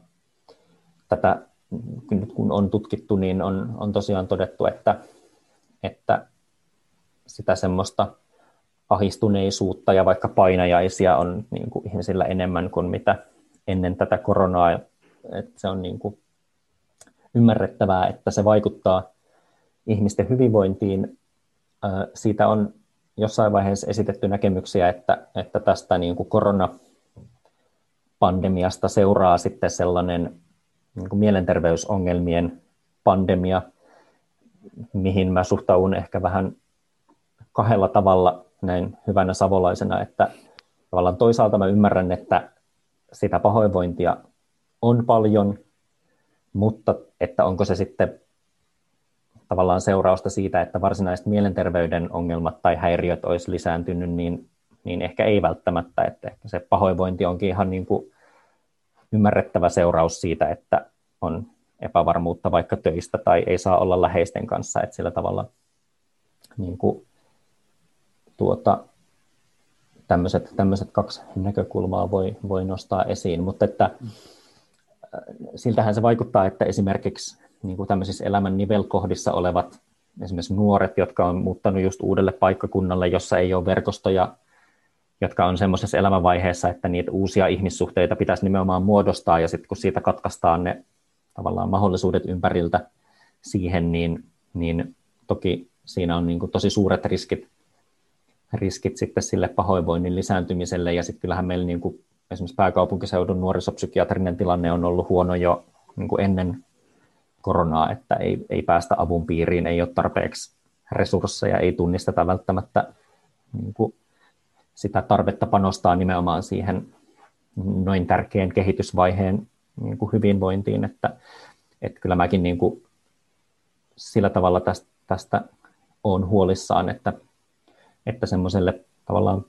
tätä nyt kun on tutkittu, niin on, on tosiaan todettu, että, että sitä semmoista ahistuneisuutta ja vaikka painajaisia on niin kuin ihmisillä enemmän kuin mitä ennen tätä koronaa. Että se on niin kuin ymmärrettävää, että se vaikuttaa ihmisten hyvinvointiin. Siitä on jossain vaiheessa esitetty näkemyksiä, että, että tästä niin kuin koronapandemiasta seuraa sitten sellainen niin kuin mielenterveysongelmien pandemia, mihin mä suhtaudun ehkä vähän kahdella tavalla näin hyvänä savolaisena, että tavallaan toisaalta mä ymmärrän, että sitä pahoinvointia on paljon, mutta että onko se sitten tavallaan seurausta siitä, että varsinaiset mielenterveyden ongelmat tai häiriöt olisi lisääntynyt, niin, niin ehkä ei välttämättä, että ehkä se pahoinvointi onkin ihan niin kuin ymmärrettävä seuraus siitä, että on epävarmuutta vaikka töistä tai ei saa olla läheisten kanssa, että sillä tavalla niin kuin, tuota, tämmöiset, tämmöiset kaksi näkökulmaa voi, voi nostaa esiin, mutta että äh, siltähän se vaikuttaa, että esimerkiksi niin kuin tämmöisissä elämän nivelkohdissa olevat esimerkiksi nuoret, jotka on muuttanut just uudelle paikkakunnalle, jossa ei ole verkostoja, jotka on semmoisessa elämänvaiheessa, että niitä uusia ihmissuhteita pitäisi nimenomaan muodostaa, ja sitten kun siitä katkaistaan ne tavallaan mahdollisuudet ympäriltä siihen, niin, niin toki siinä on niin kuin tosi suuret riskit riskit sitten sille pahoinvoinnin lisääntymiselle. Ja sitten kyllähän meillä niin kuin esimerkiksi pääkaupunkiseudun nuorisopsykiatrinen tilanne on ollut huono jo niin kuin ennen koronaa, että ei, ei päästä avun piiriin, ei ole tarpeeksi resursseja, ei tunnisteta välttämättä niin kuin sitä tarvetta panostaa nimenomaan siihen noin tärkeän kehitysvaiheen niin kuin hyvinvointiin, että, että kyllä mäkin niin kuin sillä tavalla tästä, tästä olen huolissaan, että että semmoiselle tavallaan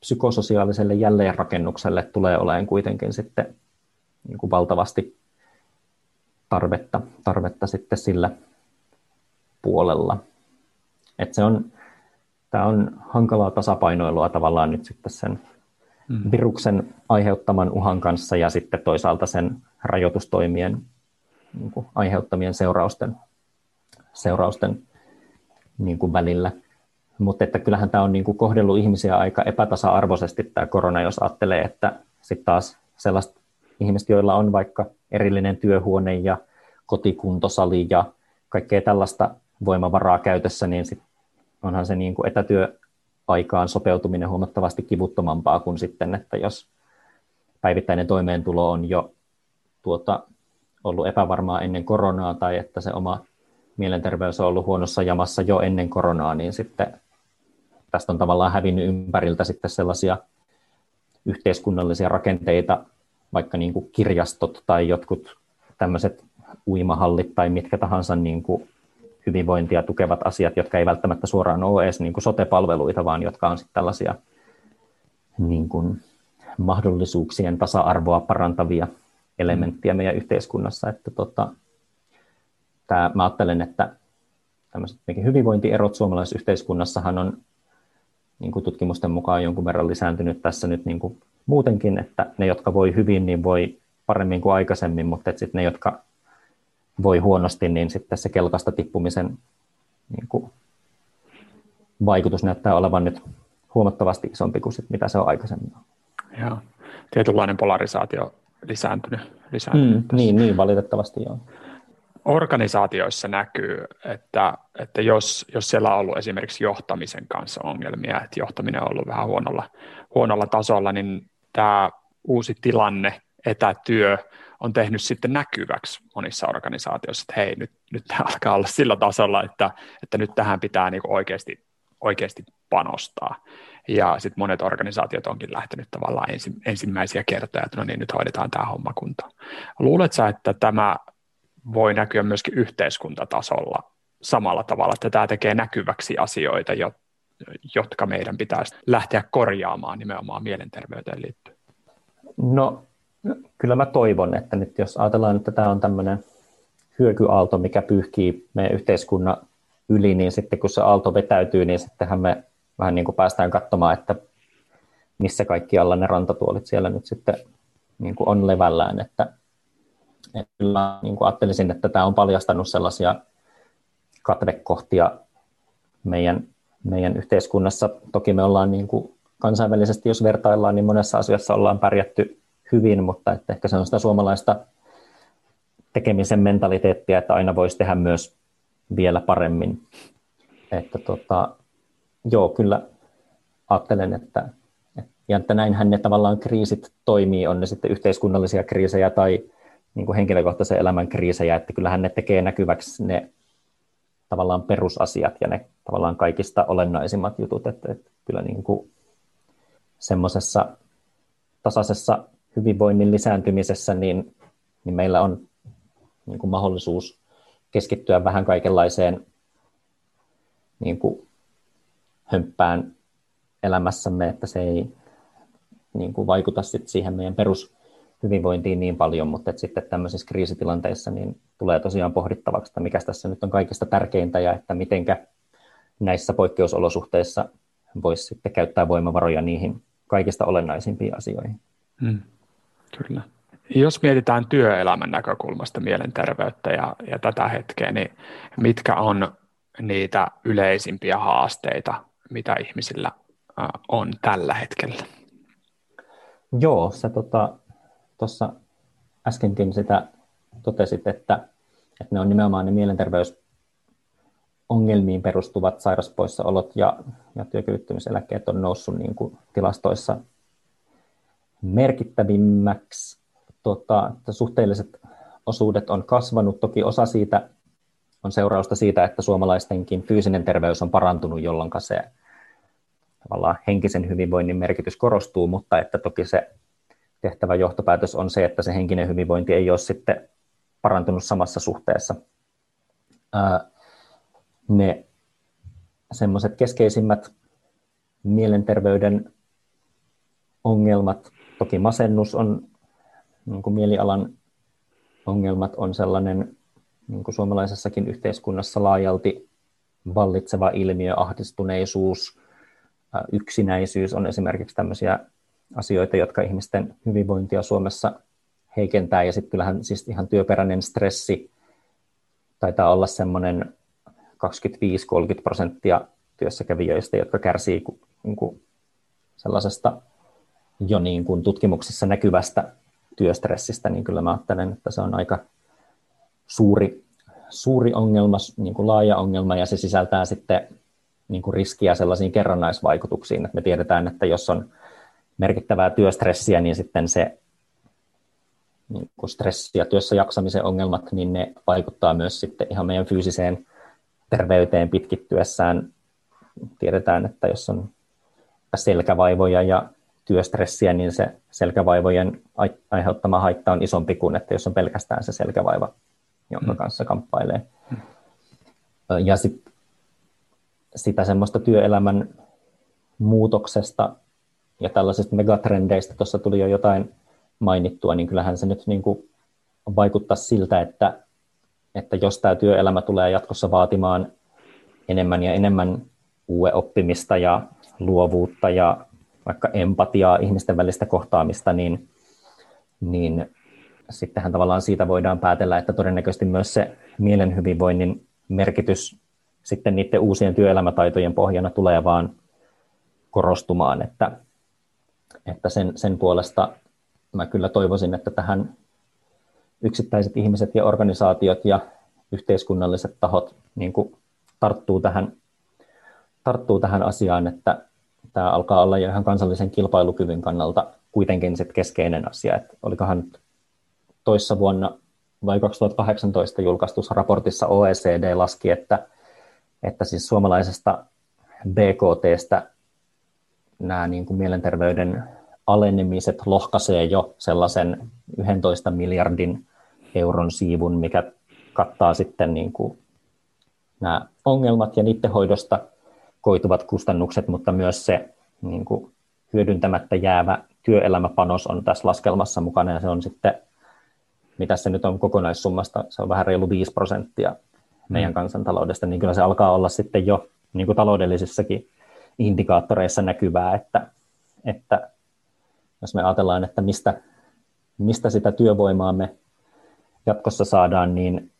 psykososiaaliselle jälleenrakennukselle tulee olemaan kuitenkin sitten niin kuin valtavasti tarvetta, tarvetta sitten sillä puolella. Et se on, tämä on hankalaa tasapainoilua tavallaan nyt sitten sen mm. viruksen aiheuttaman uhan kanssa ja sitten toisaalta sen rajoitustoimien niin kuin aiheuttamien seurausten, seurausten niin kuin välillä – mutta että kyllähän tämä on niin kuin kohdellut ihmisiä aika epätasa-arvoisesti tämä korona, jos ajattelee, että sitten taas sellaiset ihmiset, joilla on vaikka erillinen työhuone ja kotikuntosali ja kaikkea tällaista voimavaraa käytössä, niin sit onhan se niin kuin etätyöaikaan sopeutuminen huomattavasti kivuttomampaa kuin sitten, että jos päivittäinen toimeentulo on jo tuota, ollut epävarmaa ennen koronaa tai että se oma mielenterveys on ollut huonossa jamassa jo ennen koronaa, niin sitten tästä on tavallaan hävinnyt ympäriltä sitten sellaisia yhteiskunnallisia rakenteita, vaikka niin kuin kirjastot tai jotkut tämmöiset uimahallit tai mitkä tahansa niin kuin hyvinvointia tukevat asiat, jotka ei välttämättä suoraan ole edes niin kuin sote-palveluita, vaan jotka on sitten tällaisia niin kuin mahdollisuuksien tasa-arvoa parantavia elementtejä meidän yhteiskunnassa. Että tota, tämä, mä ajattelen, että tämmöiset hyvinvointierot suomalaisessa yhteiskunnassahan on niin kuin tutkimusten mukaan jonkun verran lisääntynyt tässä nyt niin kuin muutenkin, että ne, jotka voi hyvin, niin voi paremmin kuin aikaisemmin, mutta sitten ne, jotka voi huonosti, niin sitten se kelkasta tippumisen niin kuin vaikutus näyttää olevan nyt huomattavasti isompi kuin sit, mitä se on aikaisemmin. Joo, tietynlainen polarisaatio lisääntynyt. lisääntynyt mm, niin, niin, valitettavasti joo organisaatioissa näkyy, että, että jos, jos siellä on ollut esimerkiksi johtamisen kanssa ongelmia, että johtaminen on ollut vähän huonolla, huonolla tasolla, niin tämä uusi tilanne, etätyö, on tehnyt sitten näkyväksi monissa organisaatioissa, että hei, nyt, nyt tämä alkaa olla sillä tasolla, että, että nyt tähän pitää niin oikeasti, oikeasti panostaa. Ja sitten monet organisaatiot onkin lähtenyt tavallaan ensi, ensimmäisiä kertoja, että no niin, nyt hoidetaan tämä homma kuntoon. Luuletko että tämä voi näkyä myöskin yhteiskuntatasolla samalla tavalla, että tämä tekee näkyväksi asioita, jotka meidän pitäisi lähteä korjaamaan nimenomaan mielenterveyteen liittyen? No kyllä mä toivon, että nyt jos ajatellaan, että tämä on tämmöinen hyökyaalto, mikä pyyhkii meidän yhteiskunnan yli, niin sitten kun se aalto vetäytyy, niin sittenhän me vähän niin kuin päästään katsomaan, että missä kaikki alla ne rantatuolit siellä nyt sitten niin kuin on levällään, että, että kyllä niin kuin ajattelisin, että tämä on paljastanut sellaisia katvekohtia meidän, meidän yhteiskunnassa. Toki me ollaan niin kuin kansainvälisesti, jos vertaillaan, niin monessa asiassa ollaan pärjätty hyvin, mutta että ehkä se on sitä suomalaista tekemisen mentaliteettia, että aina voisi tehdä myös vielä paremmin. Että tota, joo, kyllä ajattelen, että, ja että näinhän ne tavallaan kriisit toimii, on ne sitten yhteiskunnallisia kriisejä tai niin kuin henkilökohtaisen elämän kriisejä, että kyllähän ne tekee näkyväksi ne tavallaan perusasiat ja ne tavallaan kaikista olennaisimmat jutut, että, että kyllä niin kuin semmoisessa tasaisessa hyvinvoinnin lisääntymisessä, niin, niin meillä on niin kuin mahdollisuus keskittyä vähän kaikenlaiseen niin kuin hömppään elämässämme, että se ei niin kuin vaikuta sit siihen meidän perushyvinvointiin niin paljon, mutta että sitten tämmöisissä kriisitilanteissa niin tulee tosiaan pohdittavaksi, että mikä tässä nyt on kaikista tärkeintä ja että mitenkä näissä poikkeusolosuhteissa voisi sitten käyttää voimavaroja niihin kaikista olennaisimpiin asioihin. Hmm. Kyllä. Jos mietitään työelämän näkökulmasta mielenterveyttä ja, ja tätä hetkeä, niin mitkä on niitä yleisimpiä haasteita, mitä ihmisillä on tällä hetkellä? Joo, sä tuossa tota, äskenkin sitä totesit, että, että ne on nimenomaan ne mielenterveysongelmiin perustuvat sairauspoissaolot ja, ja työkyvyttömyyseläkkeet on noussut niin kuin tilastoissa merkittävimmäksi. Tota, suhteelliset osuudet on kasvanut. Toki osa siitä on seurausta siitä, että suomalaistenkin fyysinen terveys on parantunut, jolloin se tavallaan henkisen hyvinvoinnin merkitys korostuu, mutta että toki se tehtävä johtopäätös on se, että se henkinen hyvinvointi ei ole sitten parantunut samassa suhteessa. Ne semmoiset keskeisimmät mielenterveyden ongelmat, toki masennus on, niin kuin mielialan ongelmat on sellainen niin kuin suomalaisessakin yhteiskunnassa laajalti vallitseva ilmiö, ahdistuneisuus, yksinäisyys on esimerkiksi tämmöisiä asioita, jotka ihmisten hyvinvointia Suomessa heikentää. Ja sitten kyllähän siis ihan työperäinen stressi taitaa olla semmoinen 25-30 prosenttia työssäkävijöistä, jotka kärsii niin kuin sellaisesta jo niin kuin tutkimuksissa näkyvästä työstressistä, niin kyllä mä ajattelen, että se on aika suuri, suuri ongelma, niin kuin laaja ongelma, ja se sisältää sitten niin kuin riskiä sellaisiin kerrannaisvaikutuksiin, että me tiedetään, että jos on merkittävää työstressiä, niin sitten se niin kuin stressi ja työssä jaksamisen ongelmat, niin ne vaikuttaa myös sitten ihan meidän fyysiseen terveyteen pitkittyessään. Tiedetään, että jos on selkävaivoja ja työstressiä, niin se selkävaivojen aiheuttama haitta on isompi kuin, että jos on pelkästään se selkävaiva, jonka mm. kanssa kamppailee. Ja sitten sitä semmoista työelämän muutoksesta ja tällaisista megatrendeistä, tuossa tuli jo jotain mainittua, niin kyllähän se nyt niin kuin vaikuttaa siltä, että, että jos tämä työelämä tulee jatkossa vaatimaan enemmän ja enemmän uue oppimista ja luovuutta ja vaikka empatiaa, ihmisten välistä kohtaamista, niin, niin sittenhän tavallaan siitä voidaan päätellä, että todennäköisesti myös se mielen hyvinvoinnin merkitys sitten niiden uusien työelämätaitojen pohjana tulee vaan korostumaan, että, että sen, sen puolesta mä kyllä toivoisin, että tähän yksittäiset ihmiset ja organisaatiot ja yhteiskunnalliset tahot niin tarttuu, tähän, tarttuu tähän asiaan, että tämä alkaa olla jo ihan kansallisen kilpailukyvyn kannalta kuitenkin sit keskeinen asia. Että olikohan toissa vuonna vai 2018 julkaistussa raportissa OECD laski, että että siis suomalaisesta BKTstä nämä niin kuin mielenterveyden alenemiset lohkaisee jo sellaisen 11 miljardin euron siivun, mikä kattaa sitten niin kuin nämä ongelmat ja niiden hoidosta koituvat kustannukset, mutta myös se niin kuin hyödyntämättä jäävä työelämäpanos on tässä laskelmassa mukana ja se on sitten, mitä se nyt on kokonaissummasta, se on vähän reilu 5 prosenttia meidän mm. kansantaloudesta, niin kyllä se alkaa olla sitten jo niin kuin taloudellisissakin indikaattoreissa näkyvää, että, että jos me ajatellaan, että mistä, mistä sitä työvoimaa me jatkossa saadaan, niin,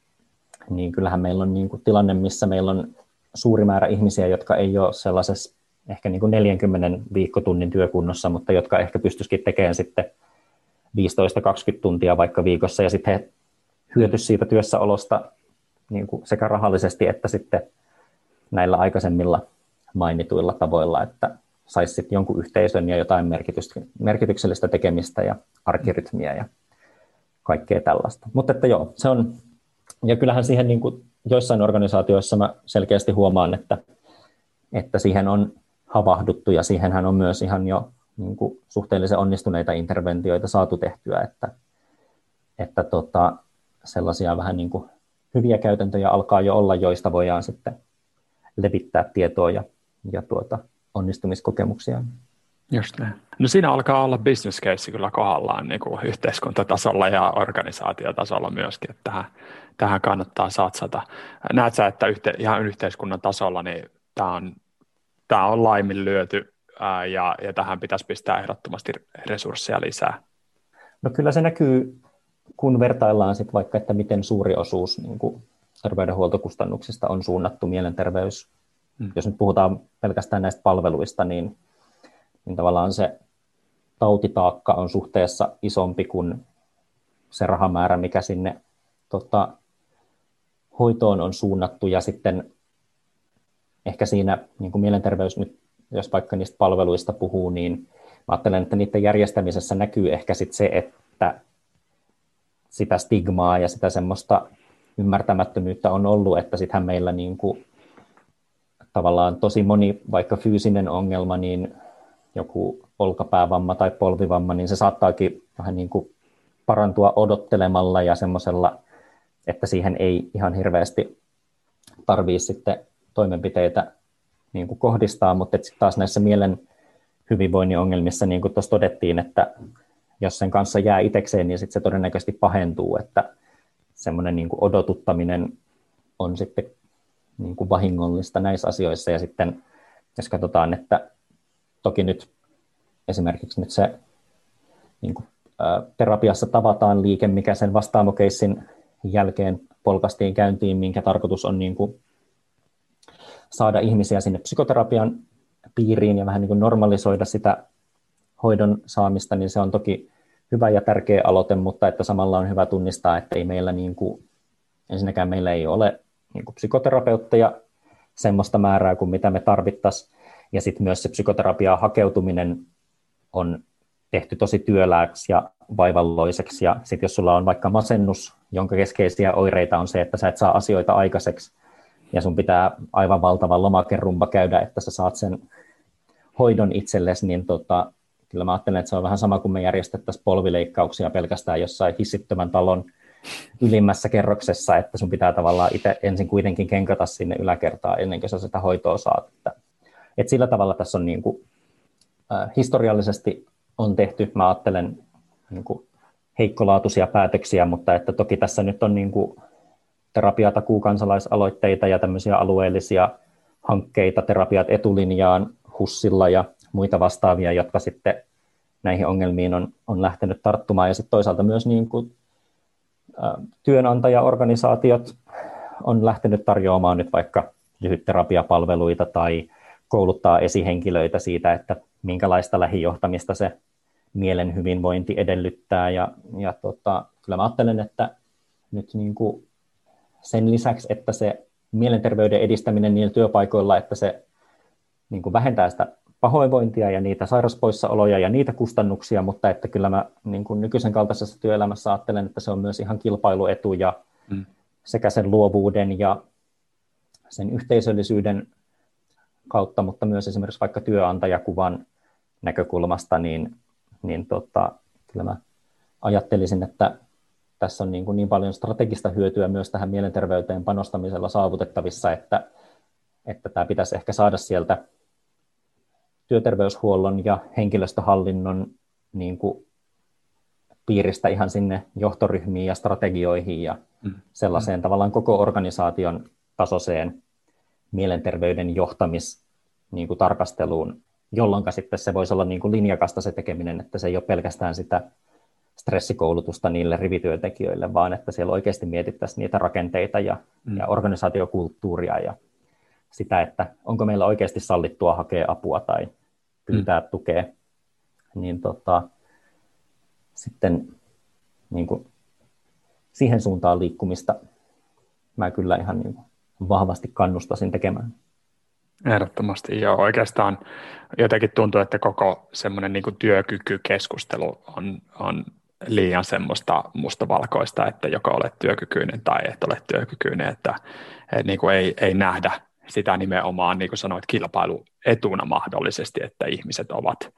niin kyllähän meillä on niin kuin tilanne, missä meillä on suuri määrä ihmisiä, jotka ei ole sellaisessa ehkä niin kuin 40 viikkotunnin työkunnossa, mutta jotka ehkä pystyisikin tekemään sitten 15-20 tuntia vaikka viikossa, ja sitten he hyötyisivät siitä työssäolosta niin kuin sekä rahallisesti että sitten näillä aikaisemmilla mainituilla tavoilla, että saisi sitten jonkun yhteisön ja jotain merkityksellistä tekemistä ja arkirytmiä ja kaikkea tällaista. Mutta että joo, se on, ja kyllähän siihen niin kuin joissain organisaatioissa mä selkeästi huomaan, että, että siihen on havahduttu ja siihenhän on myös ihan jo niin kuin suhteellisen onnistuneita interventioita saatu tehtyä, että, että tota, sellaisia vähän niin kuin hyviä käytäntöjä alkaa jo olla, joista voidaan sitten levittää tietoa ja, ja tuota, onnistumiskokemuksia. Just näin. No siinä alkaa olla business case kyllä kohdallaan niin kuin yhteiskuntatasolla ja organisaatiotasolla myöskin, että tähän, tähän kannattaa satsata. Näet sä, että yhte, ihan yhteiskunnan tasolla niin tämä on, tämä on laiminlyöty ää, ja, ja tähän pitäisi pistää ehdottomasti resursseja lisää? No kyllä se näkyy, kun vertaillaan sit vaikka, että miten suuri osuus niin kuin terveydenhuoltokustannuksista on suunnattu mielenterveys. Hmm. Jos nyt puhutaan pelkästään näistä palveluista, niin, niin tavallaan se tautitaakka on suhteessa isompi kuin se rahamäärä, mikä sinne tota, hoitoon on suunnattu. Ja sitten ehkä siinä niin kuin mielenterveys nyt jos vaikka niistä palveluista puhuu, niin mä ajattelen, että niiden järjestämisessä näkyy ehkä sit se, että sitä stigmaa ja sitä semmoista ymmärtämättömyyttä on ollut, että sittenhän meillä niin kuin, tavallaan tosi moni vaikka fyysinen ongelma, niin joku olkapäävamma tai polvivamma, niin se saattaakin vähän niin kuin parantua odottelemalla ja semmoisella, että siihen ei ihan hirveästi tarvii sitten toimenpiteitä niin kuin kohdistaa, mutta sitten taas näissä mielen hyvinvoinnin ongelmissa, niin kuin tuossa todettiin, että jos sen kanssa jää itsekseen, niin sitten se todennäköisesti pahentuu, että semmoinen niin kuin odotuttaminen on sitten niin kuin vahingollista näissä asioissa, ja sitten jos katsotaan, että toki nyt esimerkiksi nyt se niin kuin, ä, terapiassa tavataan liike, mikä sen vastaamokeissin jälkeen polkastiin käyntiin, minkä tarkoitus on niin kuin saada ihmisiä sinne psykoterapian piiriin ja vähän niin kuin normalisoida sitä hoidon saamista, niin se on toki hyvä ja tärkeä aloite, mutta että samalla on hyvä tunnistaa, että ei meillä niin kuin, ensinnäkään meillä ei ole niin kuin psykoterapeutteja semmoista määrää kuin mitä me tarvittaisiin, ja sitten myös se psykoterapiaa hakeutuminen on tehty tosi työlääksi ja vaivalloiseksi, ja sitten jos sulla on vaikka masennus, jonka keskeisiä oireita on se, että sä et saa asioita aikaiseksi, ja sun pitää aivan valtava lomakerumpa käydä, että sä saat sen hoidon itsellesi, niin tota, kyllä mä ajattelen, että se on vähän sama kuin me järjestettäisiin polvileikkauksia pelkästään jossain hissittömän talon ylimmässä kerroksessa, että sun pitää tavallaan itse ensin kuitenkin kenkata sinne yläkertaan ennen kuin sä sitä hoitoa saat. Että, että sillä tavalla tässä on niin kuin, äh, historiallisesti on tehty, mä ajattelen, niin kuin heikkolaatuisia päätöksiä, mutta että toki tässä nyt on niin kuin terapiatakuu kansalaisaloitteita ja tämmöisiä alueellisia hankkeita, terapiat etulinjaan HUSilla ja muita vastaavia, jotka sitten näihin ongelmiin on, on lähtenyt tarttumaan. Ja sitten toisaalta myös niin kuin, ä, työnantajaorganisaatiot on lähtenyt tarjoamaan nyt vaikka lyhytterapiapalveluita tai kouluttaa esihenkilöitä siitä, että minkälaista lähijohtamista se mielen hyvinvointi edellyttää. Ja, ja tota, kyllä mä ajattelen, että nyt niin kuin sen lisäksi, että se mielenterveyden edistäminen niillä työpaikoilla, että se niin kuin vähentää sitä pahoinvointia ja niitä sairauspoissaoloja ja niitä kustannuksia, mutta että kyllä mä niin kuin nykyisen kaltaisessa työelämässä ajattelen, että se on myös ihan kilpailuetu ja mm. sekä sen luovuuden ja sen yhteisöllisyyden kautta, mutta myös esimerkiksi vaikka työnantajakuvan näkökulmasta, niin, niin tota, kyllä mä ajattelisin, että tässä on niin, kuin niin paljon strategista hyötyä myös tähän mielenterveyteen panostamisella saavutettavissa, että, että tämä pitäisi ehkä saada sieltä työterveyshuollon ja henkilöstöhallinnon niin kuin piiristä ihan sinne johtoryhmiin ja strategioihin ja mm. sellaiseen mm. tavallaan koko organisaation yleistasoiseen mielenterveyden johtamis niin kuin tarkasteluun, jolloin sitten se voisi olla niin kuin linjakasta se tekeminen, että se ei ole pelkästään sitä stressikoulutusta niille rivityöntekijöille, vaan että siellä oikeasti mietittäisiin niitä rakenteita ja, mm. ja organisaatiokulttuuria ja sitä, että onko meillä oikeasti sallittua hakea apua tai pyytää mm. tukea, niin tota, sitten niin kuin, siihen suuntaan liikkumista mä kyllä ihan niin kuin, vahvasti kannustasin tekemään. Ehdottomasti joo. Oikeastaan jotenkin tuntuu, että koko semmoinen niin työkykykeskustelu on, on liian semmoista mustavalkoista, että joko olet työkykyinen tai et ole työkykyinen, että, että niin kuin ei, ei nähdä sitä nimenomaan, niin kuin sanoit, kilpailuetuna mahdollisesti, että ihmiset ovat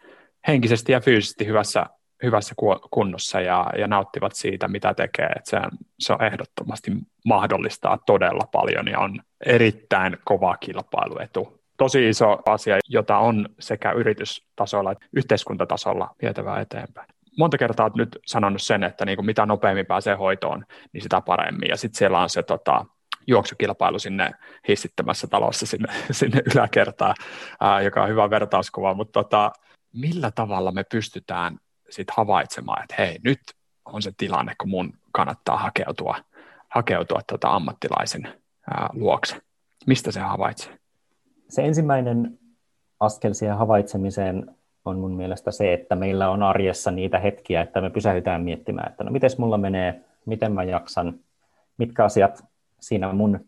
henkisesti ja fyysisesti hyvässä, hyvässä kunnossa ja, ja nauttivat siitä, mitä tekee. Että se, se on ehdottomasti mahdollistaa todella paljon ja on erittäin kova kilpailuetu. Tosi iso asia, jota on sekä yritystasolla että yhteiskuntatasolla vietävää eteenpäin monta kertaa olet nyt sanonut sen, että niin kuin mitä nopeammin pääsee hoitoon, niin sitä paremmin. Ja sitten siellä on se tota, juoksukilpailu sinne hissittämässä talossa sinne, sinne yläkertaan, ää, joka on hyvä vertauskuva. Mutta tota, millä tavalla me pystytään sitten havaitsemaan, että hei, nyt on se tilanne, kun mun kannattaa hakeutua, hakeutua tota ammattilaisen ää, luokse. Mistä se havaitsee? Se ensimmäinen askel siihen havaitsemiseen on mun mielestä se, että meillä on arjessa niitä hetkiä, että me pysähdytään miettimään, että no miten mulla menee, miten mä jaksan, mitkä asiat siinä mun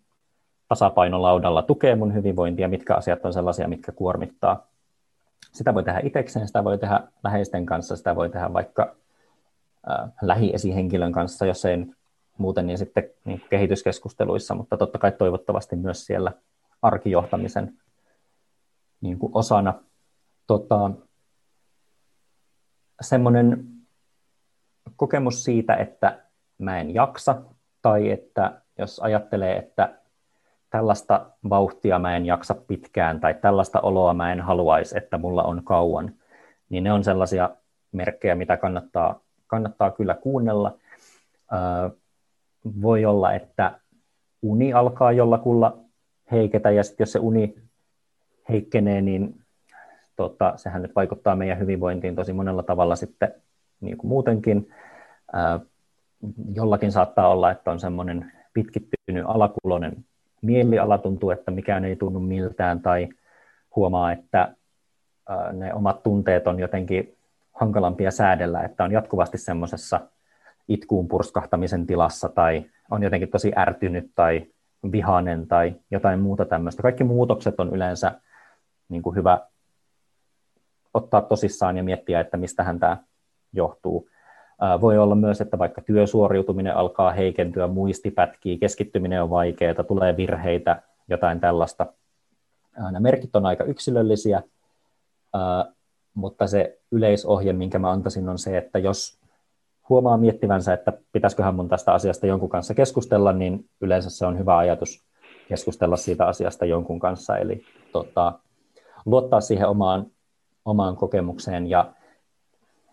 tasapainolaudalla tukee mun hyvinvointia, mitkä asiat on sellaisia, mitkä kuormittaa. Sitä voi tehdä itsekseen, sitä voi tehdä läheisten kanssa, sitä voi tehdä vaikka äh, lähiesihenkilön kanssa, jos ei nyt muuten, niin sitten niin kehityskeskusteluissa, mutta totta kai toivottavasti myös siellä arkijohtamisen niin kuin osana. Tota, semmoinen kokemus siitä, että mä en jaksa, tai että jos ajattelee, että tällaista vauhtia mä en jaksa pitkään, tai tällaista oloa mä en haluaisi, että mulla on kauan, niin ne on sellaisia merkkejä, mitä kannattaa, kannattaa kyllä kuunnella. voi olla, että uni alkaa jollakulla heiketä, ja sitten jos se uni heikkenee, niin tota, sehän nyt vaikuttaa meidän hyvinvointiin tosi monella tavalla sitten niin kuin muutenkin. Ää, jollakin saattaa olla, että on semmoinen pitkittynyt alakulonen mieliala, tuntuu, että mikään ei tunnu miltään, tai huomaa, että ne omat tunteet on jotenkin hankalampia säädellä, että on jatkuvasti semmoisessa itkuun purskahtamisen tilassa, tai on jotenkin tosi ärtynyt, tai vihainen, tai jotain muuta tämmöistä. Kaikki muutokset on yleensä niin kuin hyvä ottaa tosissaan ja miettiä, että mistähän tämä johtuu. Voi olla myös, että vaikka työsuoriutuminen alkaa heikentyä, muisti pätkii, keskittyminen on vaikeaa, tulee virheitä, jotain tällaista. Nämä merkit on aika yksilöllisiä, mutta se yleisohje, minkä mä antaisin, on se, että jos huomaa miettivänsä, että pitäisiköhän mun tästä asiasta jonkun kanssa keskustella, niin yleensä se on hyvä ajatus keskustella siitä asiasta jonkun kanssa, eli tota, luottaa siihen omaan omaan kokemukseen ja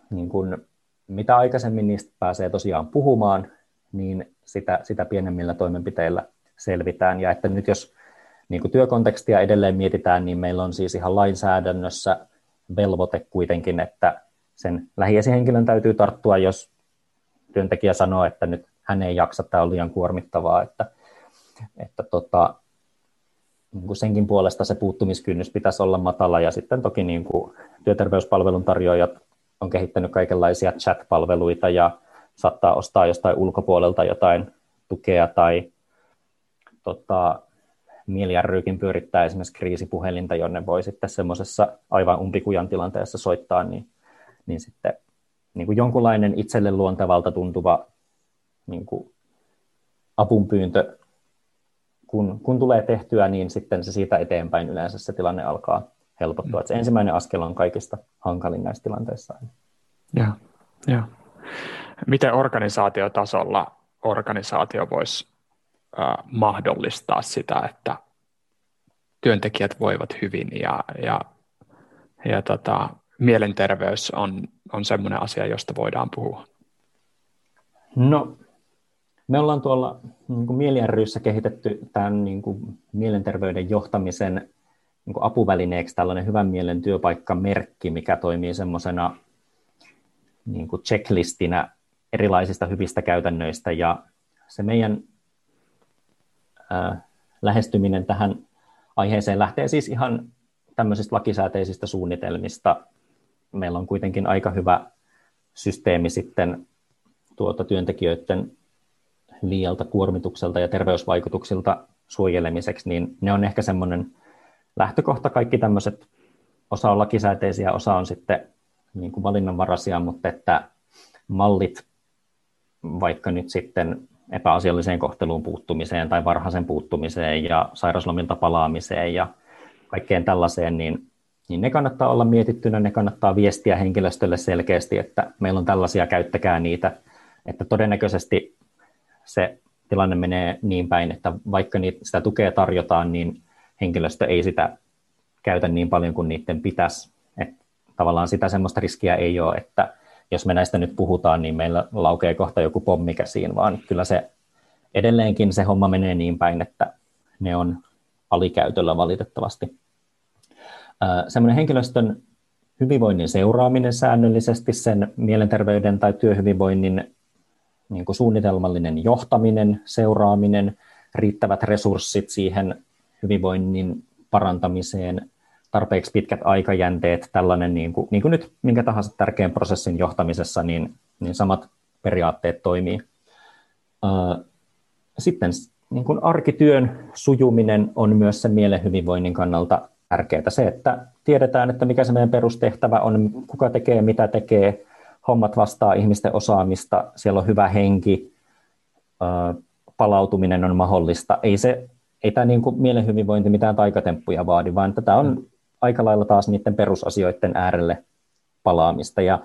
niin kuin, mitä aikaisemmin niistä pääsee tosiaan puhumaan, niin sitä, sitä pienemmillä toimenpiteillä selvitään. Ja että nyt jos niin kuin työkontekstia edelleen mietitään, niin meillä on siis ihan lainsäädännössä velvoite kuitenkin, että sen lähiesihenkilön täytyy tarttua, jos työntekijä sanoo, että nyt hän ei jaksa, tämä on liian kuormittavaa, että, että tota, niin kuin senkin puolesta se puuttumiskynnys pitäisi olla matala ja sitten toki niin kuin työterveyspalvelun tarjoajat on kehittänyt kaikenlaisia chat-palveluita ja saattaa ostaa jostain ulkopuolelta jotain tukea tai tota, mieliärryykin pyörittää esimerkiksi kriisipuhelinta, jonne voi sitten semmoisessa aivan umpikujan tilanteessa soittaa, niin, niin sitten niin kuin jonkunlainen itselle luontevalta tuntuva niin kuin apunpyyntö kun, kun tulee tehtyä, niin sitten se siitä eteenpäin yleensä se tilanne alkaa helpottua. Mm. se ensimmäinen askel on kaikista hankalin näissä tilanteissa. Ja, ja. Miten organisaatiotasolla organisaatio voisi äh, mahdollistaa sitä, että työntekijät voivat hyvin ja, ja, ja tota, mielenterveys on, on sellainen asia, josta voidaan puhua? No, Me ollaan tuolla niin kuin kehitetty tämän niin kuin mielenterveyden johtamisen niin apuvälineeksi tällainen hyvän mielen työpaikkamerkki, mikä toimii semmoisena niin kuin checklistinä erilaisista hyvistä käytännöistä. Ja se meidän ää, lähestyminen tähän aiheeseen lähtee siis ihan tämmöisistä lakisääteisistä suunnitelmista. Meillä on kuitenkin aika hyvä systeemi sitten tuota työntekijöiden liialta kuormitukselta ja terveysvaikutuksilta suojelemiseksi, niin ne on ehkä semmoinen lähtökohta. Kaikki tämmöiset, osa on lakisääteisiä, osa on sitten niin kuin valinnanvaraisia, mutta että mallit vaikka nyt sitten epäasialliseen kohteluun puuttumiseen tai varhaisen puuttumiseen ja sairaslomilta palaamiseen ja kaikkeen tällaiseen, niin, niin ne kannattaa olla mietittynä, ne kannattaa viestiä henkilöstölle selkeästi, että meillä on tällaisia, käyttäkää niitä, että todennäköisesti se tilanne menee niin päin, että vaikka niitä, sitä tukea tarjotaan, niin henkilöstö ei sitä käytä niin paljon kuin niiden pitäisi. Että tavallaan sitä semmoista riskiä ei ole, että jos me näistä nyt puhutaan, niin meillä laukee kohta joku pommi käsiin, vaan kyllä se edelleenkin se homma menee niin päin, että ne on alikäytöllä valitettavasti. Semmoinen henkilöstön hyvinvoinnin seuraaminen säännöllisesti, sen mielenterveyden tai työhyvinvoinnin niin kuin suunnitelmallinen johtaminen, seuraaminen, riittävät resurssit siihen hyvinvoinnin parantamiseen, tarpeeksi pitkät aikajänteet, tällainen niin kuin, niin kuin nyt minkä tahansa tärkeän prosessin johtamisessa, niin, niin samat periaatteet toimii. Sitten niin kuin arkityön sujuminen on myös sen mielen hyvinvoinnin kannalta tärkeää. Se, että tiedetään, että mikä se meidän perustehtävä on, kuka tekee, mitä tekee, hommat vastaa ihmisten osaamista, siellä on hyvä henki, palautuminen on mahdollista. Ei, se, ei tämä niin kuin mielen hyvinvointi mitään taikatemppuja vaadi, vaan tätä on aika lailla taas niiden perusasioiden äärelle palaamista. Ja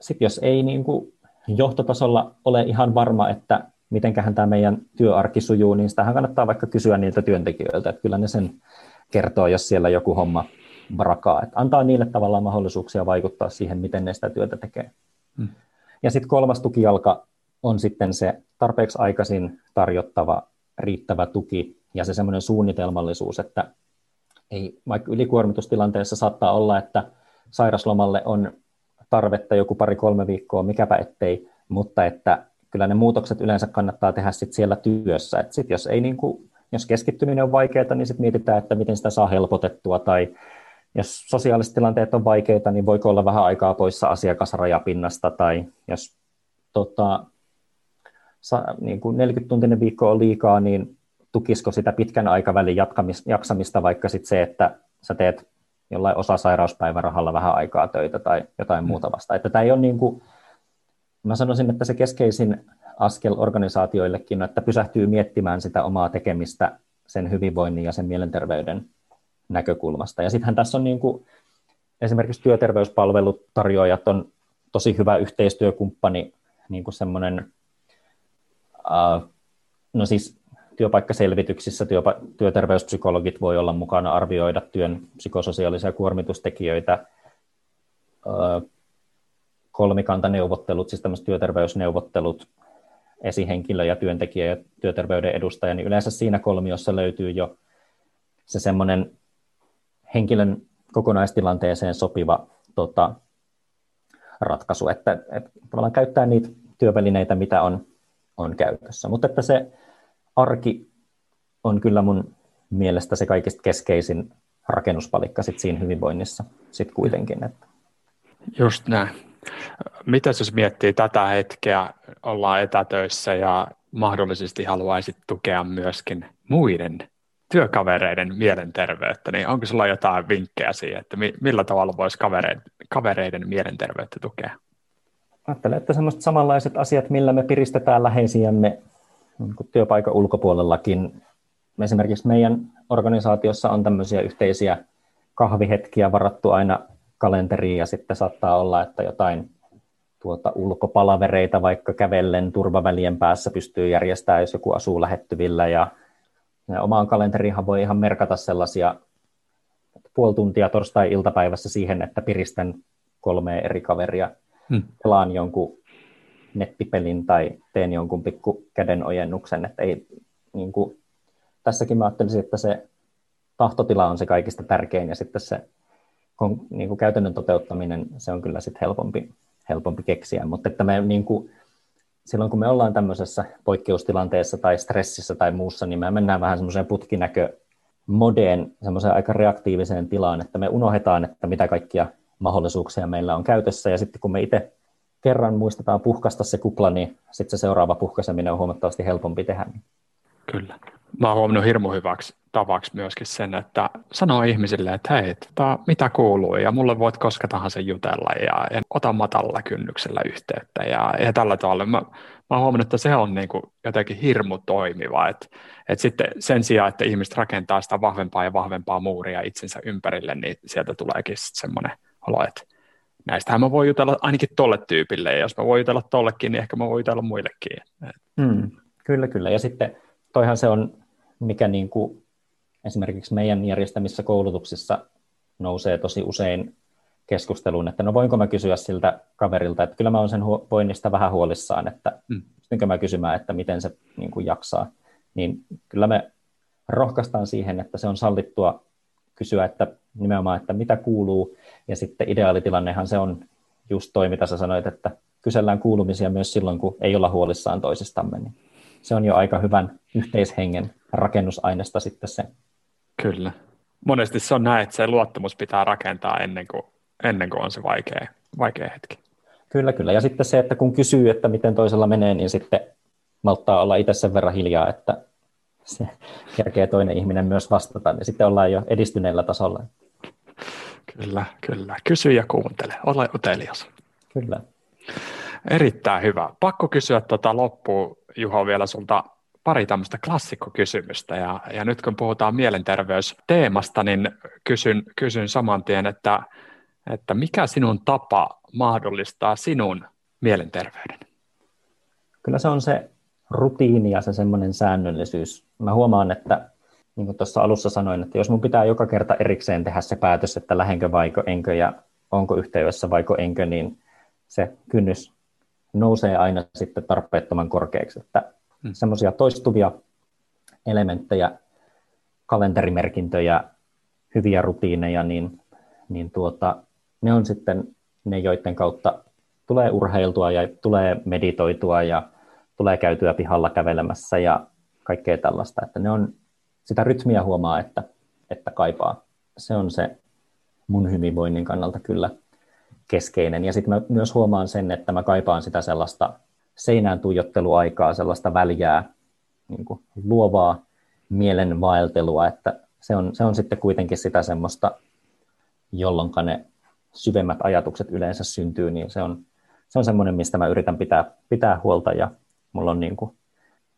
sitten jos ei niin kuin johtotasolla ole ihan varma, että mitenköhän tämä meidän työarki sujuu, niin sitähän kannattaa vaikka kysyä niiltä työntekijöiltä, että kyllä ne sen kertoo, jos siellä joku homma brakaa. Että antaa niille tavallaan mahdollisuuksia vaikuttaa siihen, miten ne sitä työtä tekee. Hmm. Ja sitten kolmas tukijalka on sitten se tarpeeksi aikaisin tarjottava riittävä tuki ja se semmoinen suunnitelmallisuus, että ei, vaikka ylikuormitustilanteessa saattaa olla, että sairaslomalle on tarvetta joku pari-kolme viikkoa, mikäpä ettei, mutta että kyllä ne muutokset yleensä kannattaa tehdä sit siellä työssä. Et sit jos, ei niin kuin, jos keskittyminen on vaikeaa, niin sitten mietitään, että miten sitä saa helpotettua, tai jos sosiaaliset tilanteet on vaikeita, niin voiko olla vähän aikaa poissa asiakasrajapinnasta, tai jos tota, niin kuin 40-tuntinen viikko on liikaa, niin tukisiko sitä pitkän aikavälin jatkamis, jaksamista vaikka sit se, että sä teet jollain osa-sairauspäivärahalla vähän aikaa töitä tai jotain mm. muuta vasta. Että tämä ei ole niin kuin, mä sanoisin, että se keskeisin askel organisaatioillekin että pysähtyy miettimään sitä omaa tekemistä sen hyvinvoinnin ja sen mielenterveyden näkökulmasta. Ja sittenhän tässä on niin kuin, esimerkiksi työterveyspalvelutarjoajat on tosi hyvä yhteistyökumppani, niin kuin semmoinen, no siis työpaikkaselvityksissä työpa- työterveyspsykologit voi olla mukana arvioida työn psykososiaalisia kuormitustekijöitä, kolmikantaneuvottelut, siis tämmöiset työterveysneuvottelut, esihenkilö ja työntekijä ja työterveyden edustaja, niin yleensä siinä kolmiossa löytyy jo se semmoinen henkilön kokonaistilanteeseen sopiva tota, ratkaisu, että, että tavallaan käyttää niitä työvälineitä, mitä on, on käytössä. Mutta että se arki on kyllä mun mielestä se kaikista keskeisin rakennuspalikka sit siinä hyvinvoinnissa sit kuitenkin. Että. Just näin. Mitä jos miettii tätä hetkeä, ollaan etätöissä ja mahdollisesti haluaisit tukea myöskin muiden työkavereiden mielenterveyttä, niin onko sulla jotain vinkkejä siihen, että millä tavalla voisi kavereiden, kavereiden mielenterveyttä tukea? Ajattelen, että sellaiset samanlaiset asiat, millä me piristetään läheisiämme niin työpaikan ulkopuolellakin. Esimerkiksi meidän organisaatiossa on tämmöisiä yhteisiä kahvihetkiä varattu aina kalenteriin ja sitten saattaa olla, että jotain tuota ulkopalavereita vaikka kävellen turvavälien päässä pystyy järjestämään, jos joku asuu lähettyvillä ja, ja omaan kalenteriinhan voi ihan merkata sellaisia puoli tuntia torstai-iltapäivässä siihen, että piristän kolme eri kaveria, hmm. jonkun nettipelin tai teen jonkun pikku kädenojennuksen, että ei, niin kuin, tässäkin mä ajattelisin, että se tahtotila on se kaikista tärkein ja sitten se niin kuin käytännön toteuttaminen, se on kyllä sitten helpompi, helpompi keksiä, mutta että me niin kuin, silloin kun me ollaan tämmöisessä poikkeustilanteessa tai stressissä tai muussa, niin me mennään vähän semmoiseen putkinäkö modeen semmoiseen aika reaktiiviseen tilaan, että me unohdetaan, että mitä kaikkia mahdollisuuksia meillä on käytössä, ja sitten kun me itse kerran muistetaan puhkasta se kupla, niin sitten se seuraava puhkaiseminen on huomattavasti helpompi tehdä. Kyllä. Mä oon huomannut hirmu hyväksi tavaksi myöskin sen, että sanoo ihmisille, että hei, tota, mitä kuuluu, ja mulle voit koska tahansa jutella, ja, ja ota matalalla kynnyksellä yhteyttä, ja, ja tällä tavalla. Mä, mä oon huomannut, että se on niin kuin jotenkin hirmu toimiva, että, että sitten sen sijaan, että ihmiset rakentaa sitä vahvempaa ja vahvempaa muuria itsensä ympärille, niin sieltä tuleekin semmoinen olo, että näistähän mä voin jutella ainakin tolle tyypille, ja jos mä voin jutella tollekin, niin ehkä mä voin jutella muillekin. Mm, kyllä, kyllä. Ja sitten toihan se on, mikä niin kuin esimerkiksi meidän järjestämissä koulutuksissa nousee tosi usein keskusteluun, että no voinko mä kysyä siltä kaverilta, että kyllä mä olen sen voinnista vähän huolissaan, että mm. pystynkö mä kysymään, että miten se niin kuin jaksaa. Niin kyllä me rohkaistaan siihen, että se on sallittua kysyä, että nimenomaan, että mitä kuuluu, ja sitten ideaalitilannehan se on just toi, mitä sä sanoit, että kysellään kuulumisia myös silloin, kun ei olla huolissaan toisistamme, niin se on jo aika hyvän yhteishengen rakennusaineesta sitten se. Kyllä. Monesti se on näin, että se luottamus pitää rakentaa ennen kuin, ennen kuin on se vaikea, vaikea hetki. Kyllä, kyllä. Ja sitten se, että kun kysyy, että miten toisella menee, niin sitten malttaa olla itse sen verran hiljaa, että se kerkee toinen ihminen myös vastata, niin sitten ollaan jo edistyneellä tasolla. Kyllä, kyllä. Kysy ja kuuntele. Ole utelias. Kyllä. Erittäin hyvä. Pakko kysyä tuota loppuun, Juho, vielä sulta pari tämmöistä klassikkokysymystä. Ja, ja nyt kun puhutaan mielenterveysteemasta, niin kysyn, kysyn saman tien, että, että mikä sinun tapa mahdollistaa sinun mielenterveyden? Kyllä se on se rutiini ja se semmoinen säännöllisyys. Mä huomaan, että niin kuin tuossa alussa sanoin, että jos mun pitää joka kerta erikseen tehdä se päätös, että lähdenkö vaiko enkö ja onko yhteydessä vaiko enkö, niin se kynnys nousee aina sitten tarpeettoman korkeaksi. Että hmm. semmoisia toistuvia elementtejä, kalenterimerkintöjä, hyviä rutiineja, niin, niin tuota, ne on sitten ne, joiden kautta tulee urheiltua ja tulee meditoitua ja tulee käytyä pihalla kävelemässä ja kaikkea tällaista. Että ne on, sitä rytmiä huomaa, että, että kaipaa. Se on se mun hyvinvoinnin kannalta kyllä keskeinen. Ja sitten mä myös huomaan sen, että mä kaipaan sitä sellaista seinään tuijotteluaikaa, sellaista väljää, niin kuin luovaa mielen vaeltelua, että se on, se on sitten kuitenkin sitä semmoista, jolloin ne syvemmät ajatukset yleensä syntyy, niin se on, se on semmoinen, mistä mä yritän pitää, pitää huolta ja mulla on niin kuin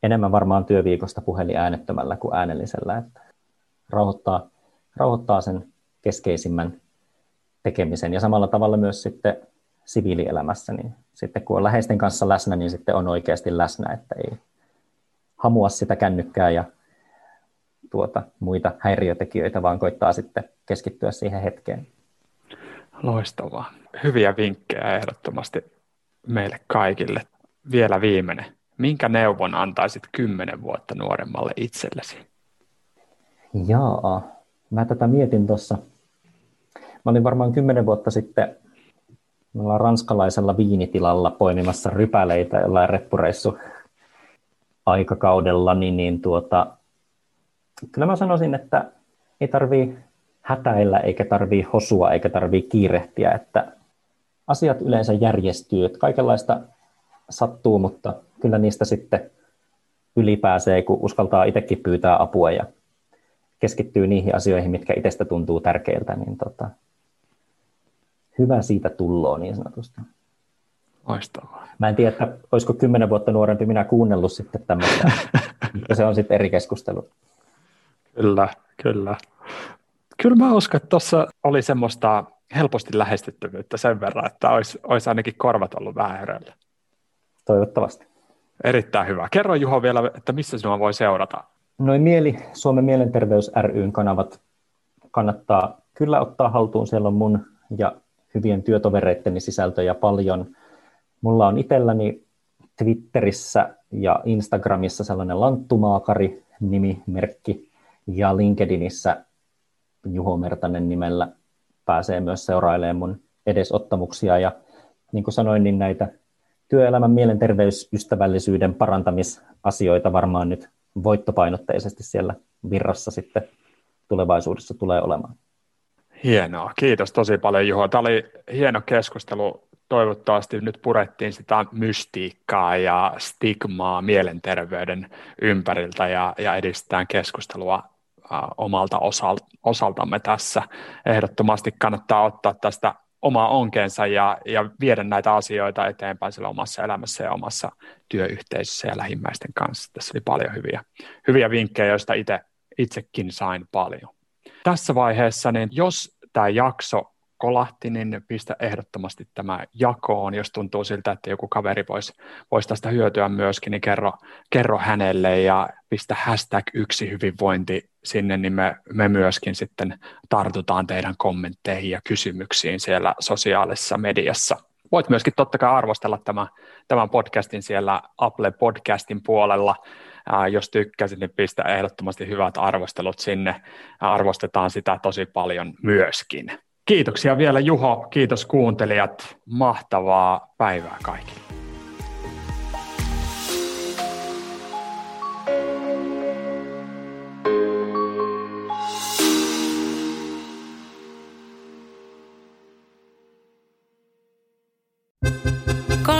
enemmän varmaan työviikosta puhelin äänettömällä kuin äänellisellä, että rauhoittaa, rauhoittaa sen keskeisimmän tekemisen ja samalla tavalla myös sitten siviilielämässä, niin sitten kun on läheisten kanssa läsnä, niin sitten on oikeasti läsnä, että ei hamua sitä kännykkää ja tuota, muita häiriötekijöitä, vaan koittaa sitten keskittyä siihen hetkeen. Loistavaa. Hyviä vinkkejä ehdottomasti meille kaikille. Vielä viimeinen. Minkä neuvon antaisit kymmenen vuotta nuoremmalle itsellesi? Jaa, mä tätä mietin tuossa. Mä olin varmaan kymmenen vuotta sitten me ollaan ranskalaisella viinitilalla poimimassa rypäleitä jollain reppureissu aikakaudella, niin, niin tuota, kyllä mä sanoisin, että ei tarvii hätäillä, eikä tarvii hosua, eikä tarvii kiirehtiä, että asiat yleensä järjestyy, että kaikenlaista sattuu, mutta kyllä niistä sitten ylipääsee, kun uskaltaa itsekin pyytää apua ja keskittyy niihin asioihin, mitkä itsestä tuntuu tärkeiltä, niin tota, hyvä siitä tulloo niin sanotusti. Loistavaa. Mä en tiedä, että olisiko kymmenen vuotta nuorempi minä kuunnellut sitten tämmöistä, mutta se on sitten eri keskustelu. Kyllä, kyllä. Kyllä mä uskon, että tuossa oli semmoista helposti lähestyttävyyttä sen verran, että olisi, olisi ainakin korvat ollut vähän hereillä. Toivottavasti. Erittäin hyvä. Kerro Juho vielä, että missä sinua voi seurata? Noin Mieli, Suomen mielenterveys ryn kanavat kannattaa kyllä ottaa haltuun. Siellä on mun ja hyvien työtovereitteni sisältöjä paljon. Mulla on itselläni Twitterissä ja Instagramissa sellainen Lanttumaakari nimimerkki ja LinkedInissä Juho Mertanen nimellä pääsee myös seurailemaan mun edesottamuksia ja niin kuin sanoin, niin näitä työelämän mielenterveysystävällisyyden parantamisasioita varmaan nyt voittopainotteisesti siellä virrassa sitten tulevaisuudessa tulee olemaan. Hienoa, kiitos tosi paljon Juho. Tämä oli hieno keskustelu. Toivottavasti nyt purettiin sitä mystiikkaa ja stigmaa mielenterveyden ympäriltä ja, ja edistetään keskustelua omalta osaltamme tässä. Ehdottomasti kannattaa ottaa tästä oma onkeensa ja, ja viedä näitä asioita eteenpäin sillä omassa elämässä ja omassa työyhteisössä ja lähimmäisten kanssa. Tässä oli paljon hyviä, hyviä vinkkejä, joista itse, itsekin sain paljon. Tässä vaiheessa, niin jos tämä jakso kolahti, niin pistä ehdottomasti tämä jakoon. Jos tuntuu siltä, että joku kaveri voisi vois tästä hyötyä myöskin, niin kerro, kerro hänelle ja pistä hashtag yksi hyvinvointi sinne, niin me, me myöskin sitten tartutaan teidän kommentteihin ja kysymyksiin siellä sosiaalisessa mediassa. Voit myöskin totta kai arvostella tämän, tämän podcastin siellä Apple Podcastin puolella. Jos tykkäsit, niin pistä ehdottomasti hyvät arvostelut sinne. Arvostetaan sitä tosi paljon myöskin. Kiitoksia vielä Juho, kiitos kuuntelijat, mahtavaa päivää kaikille.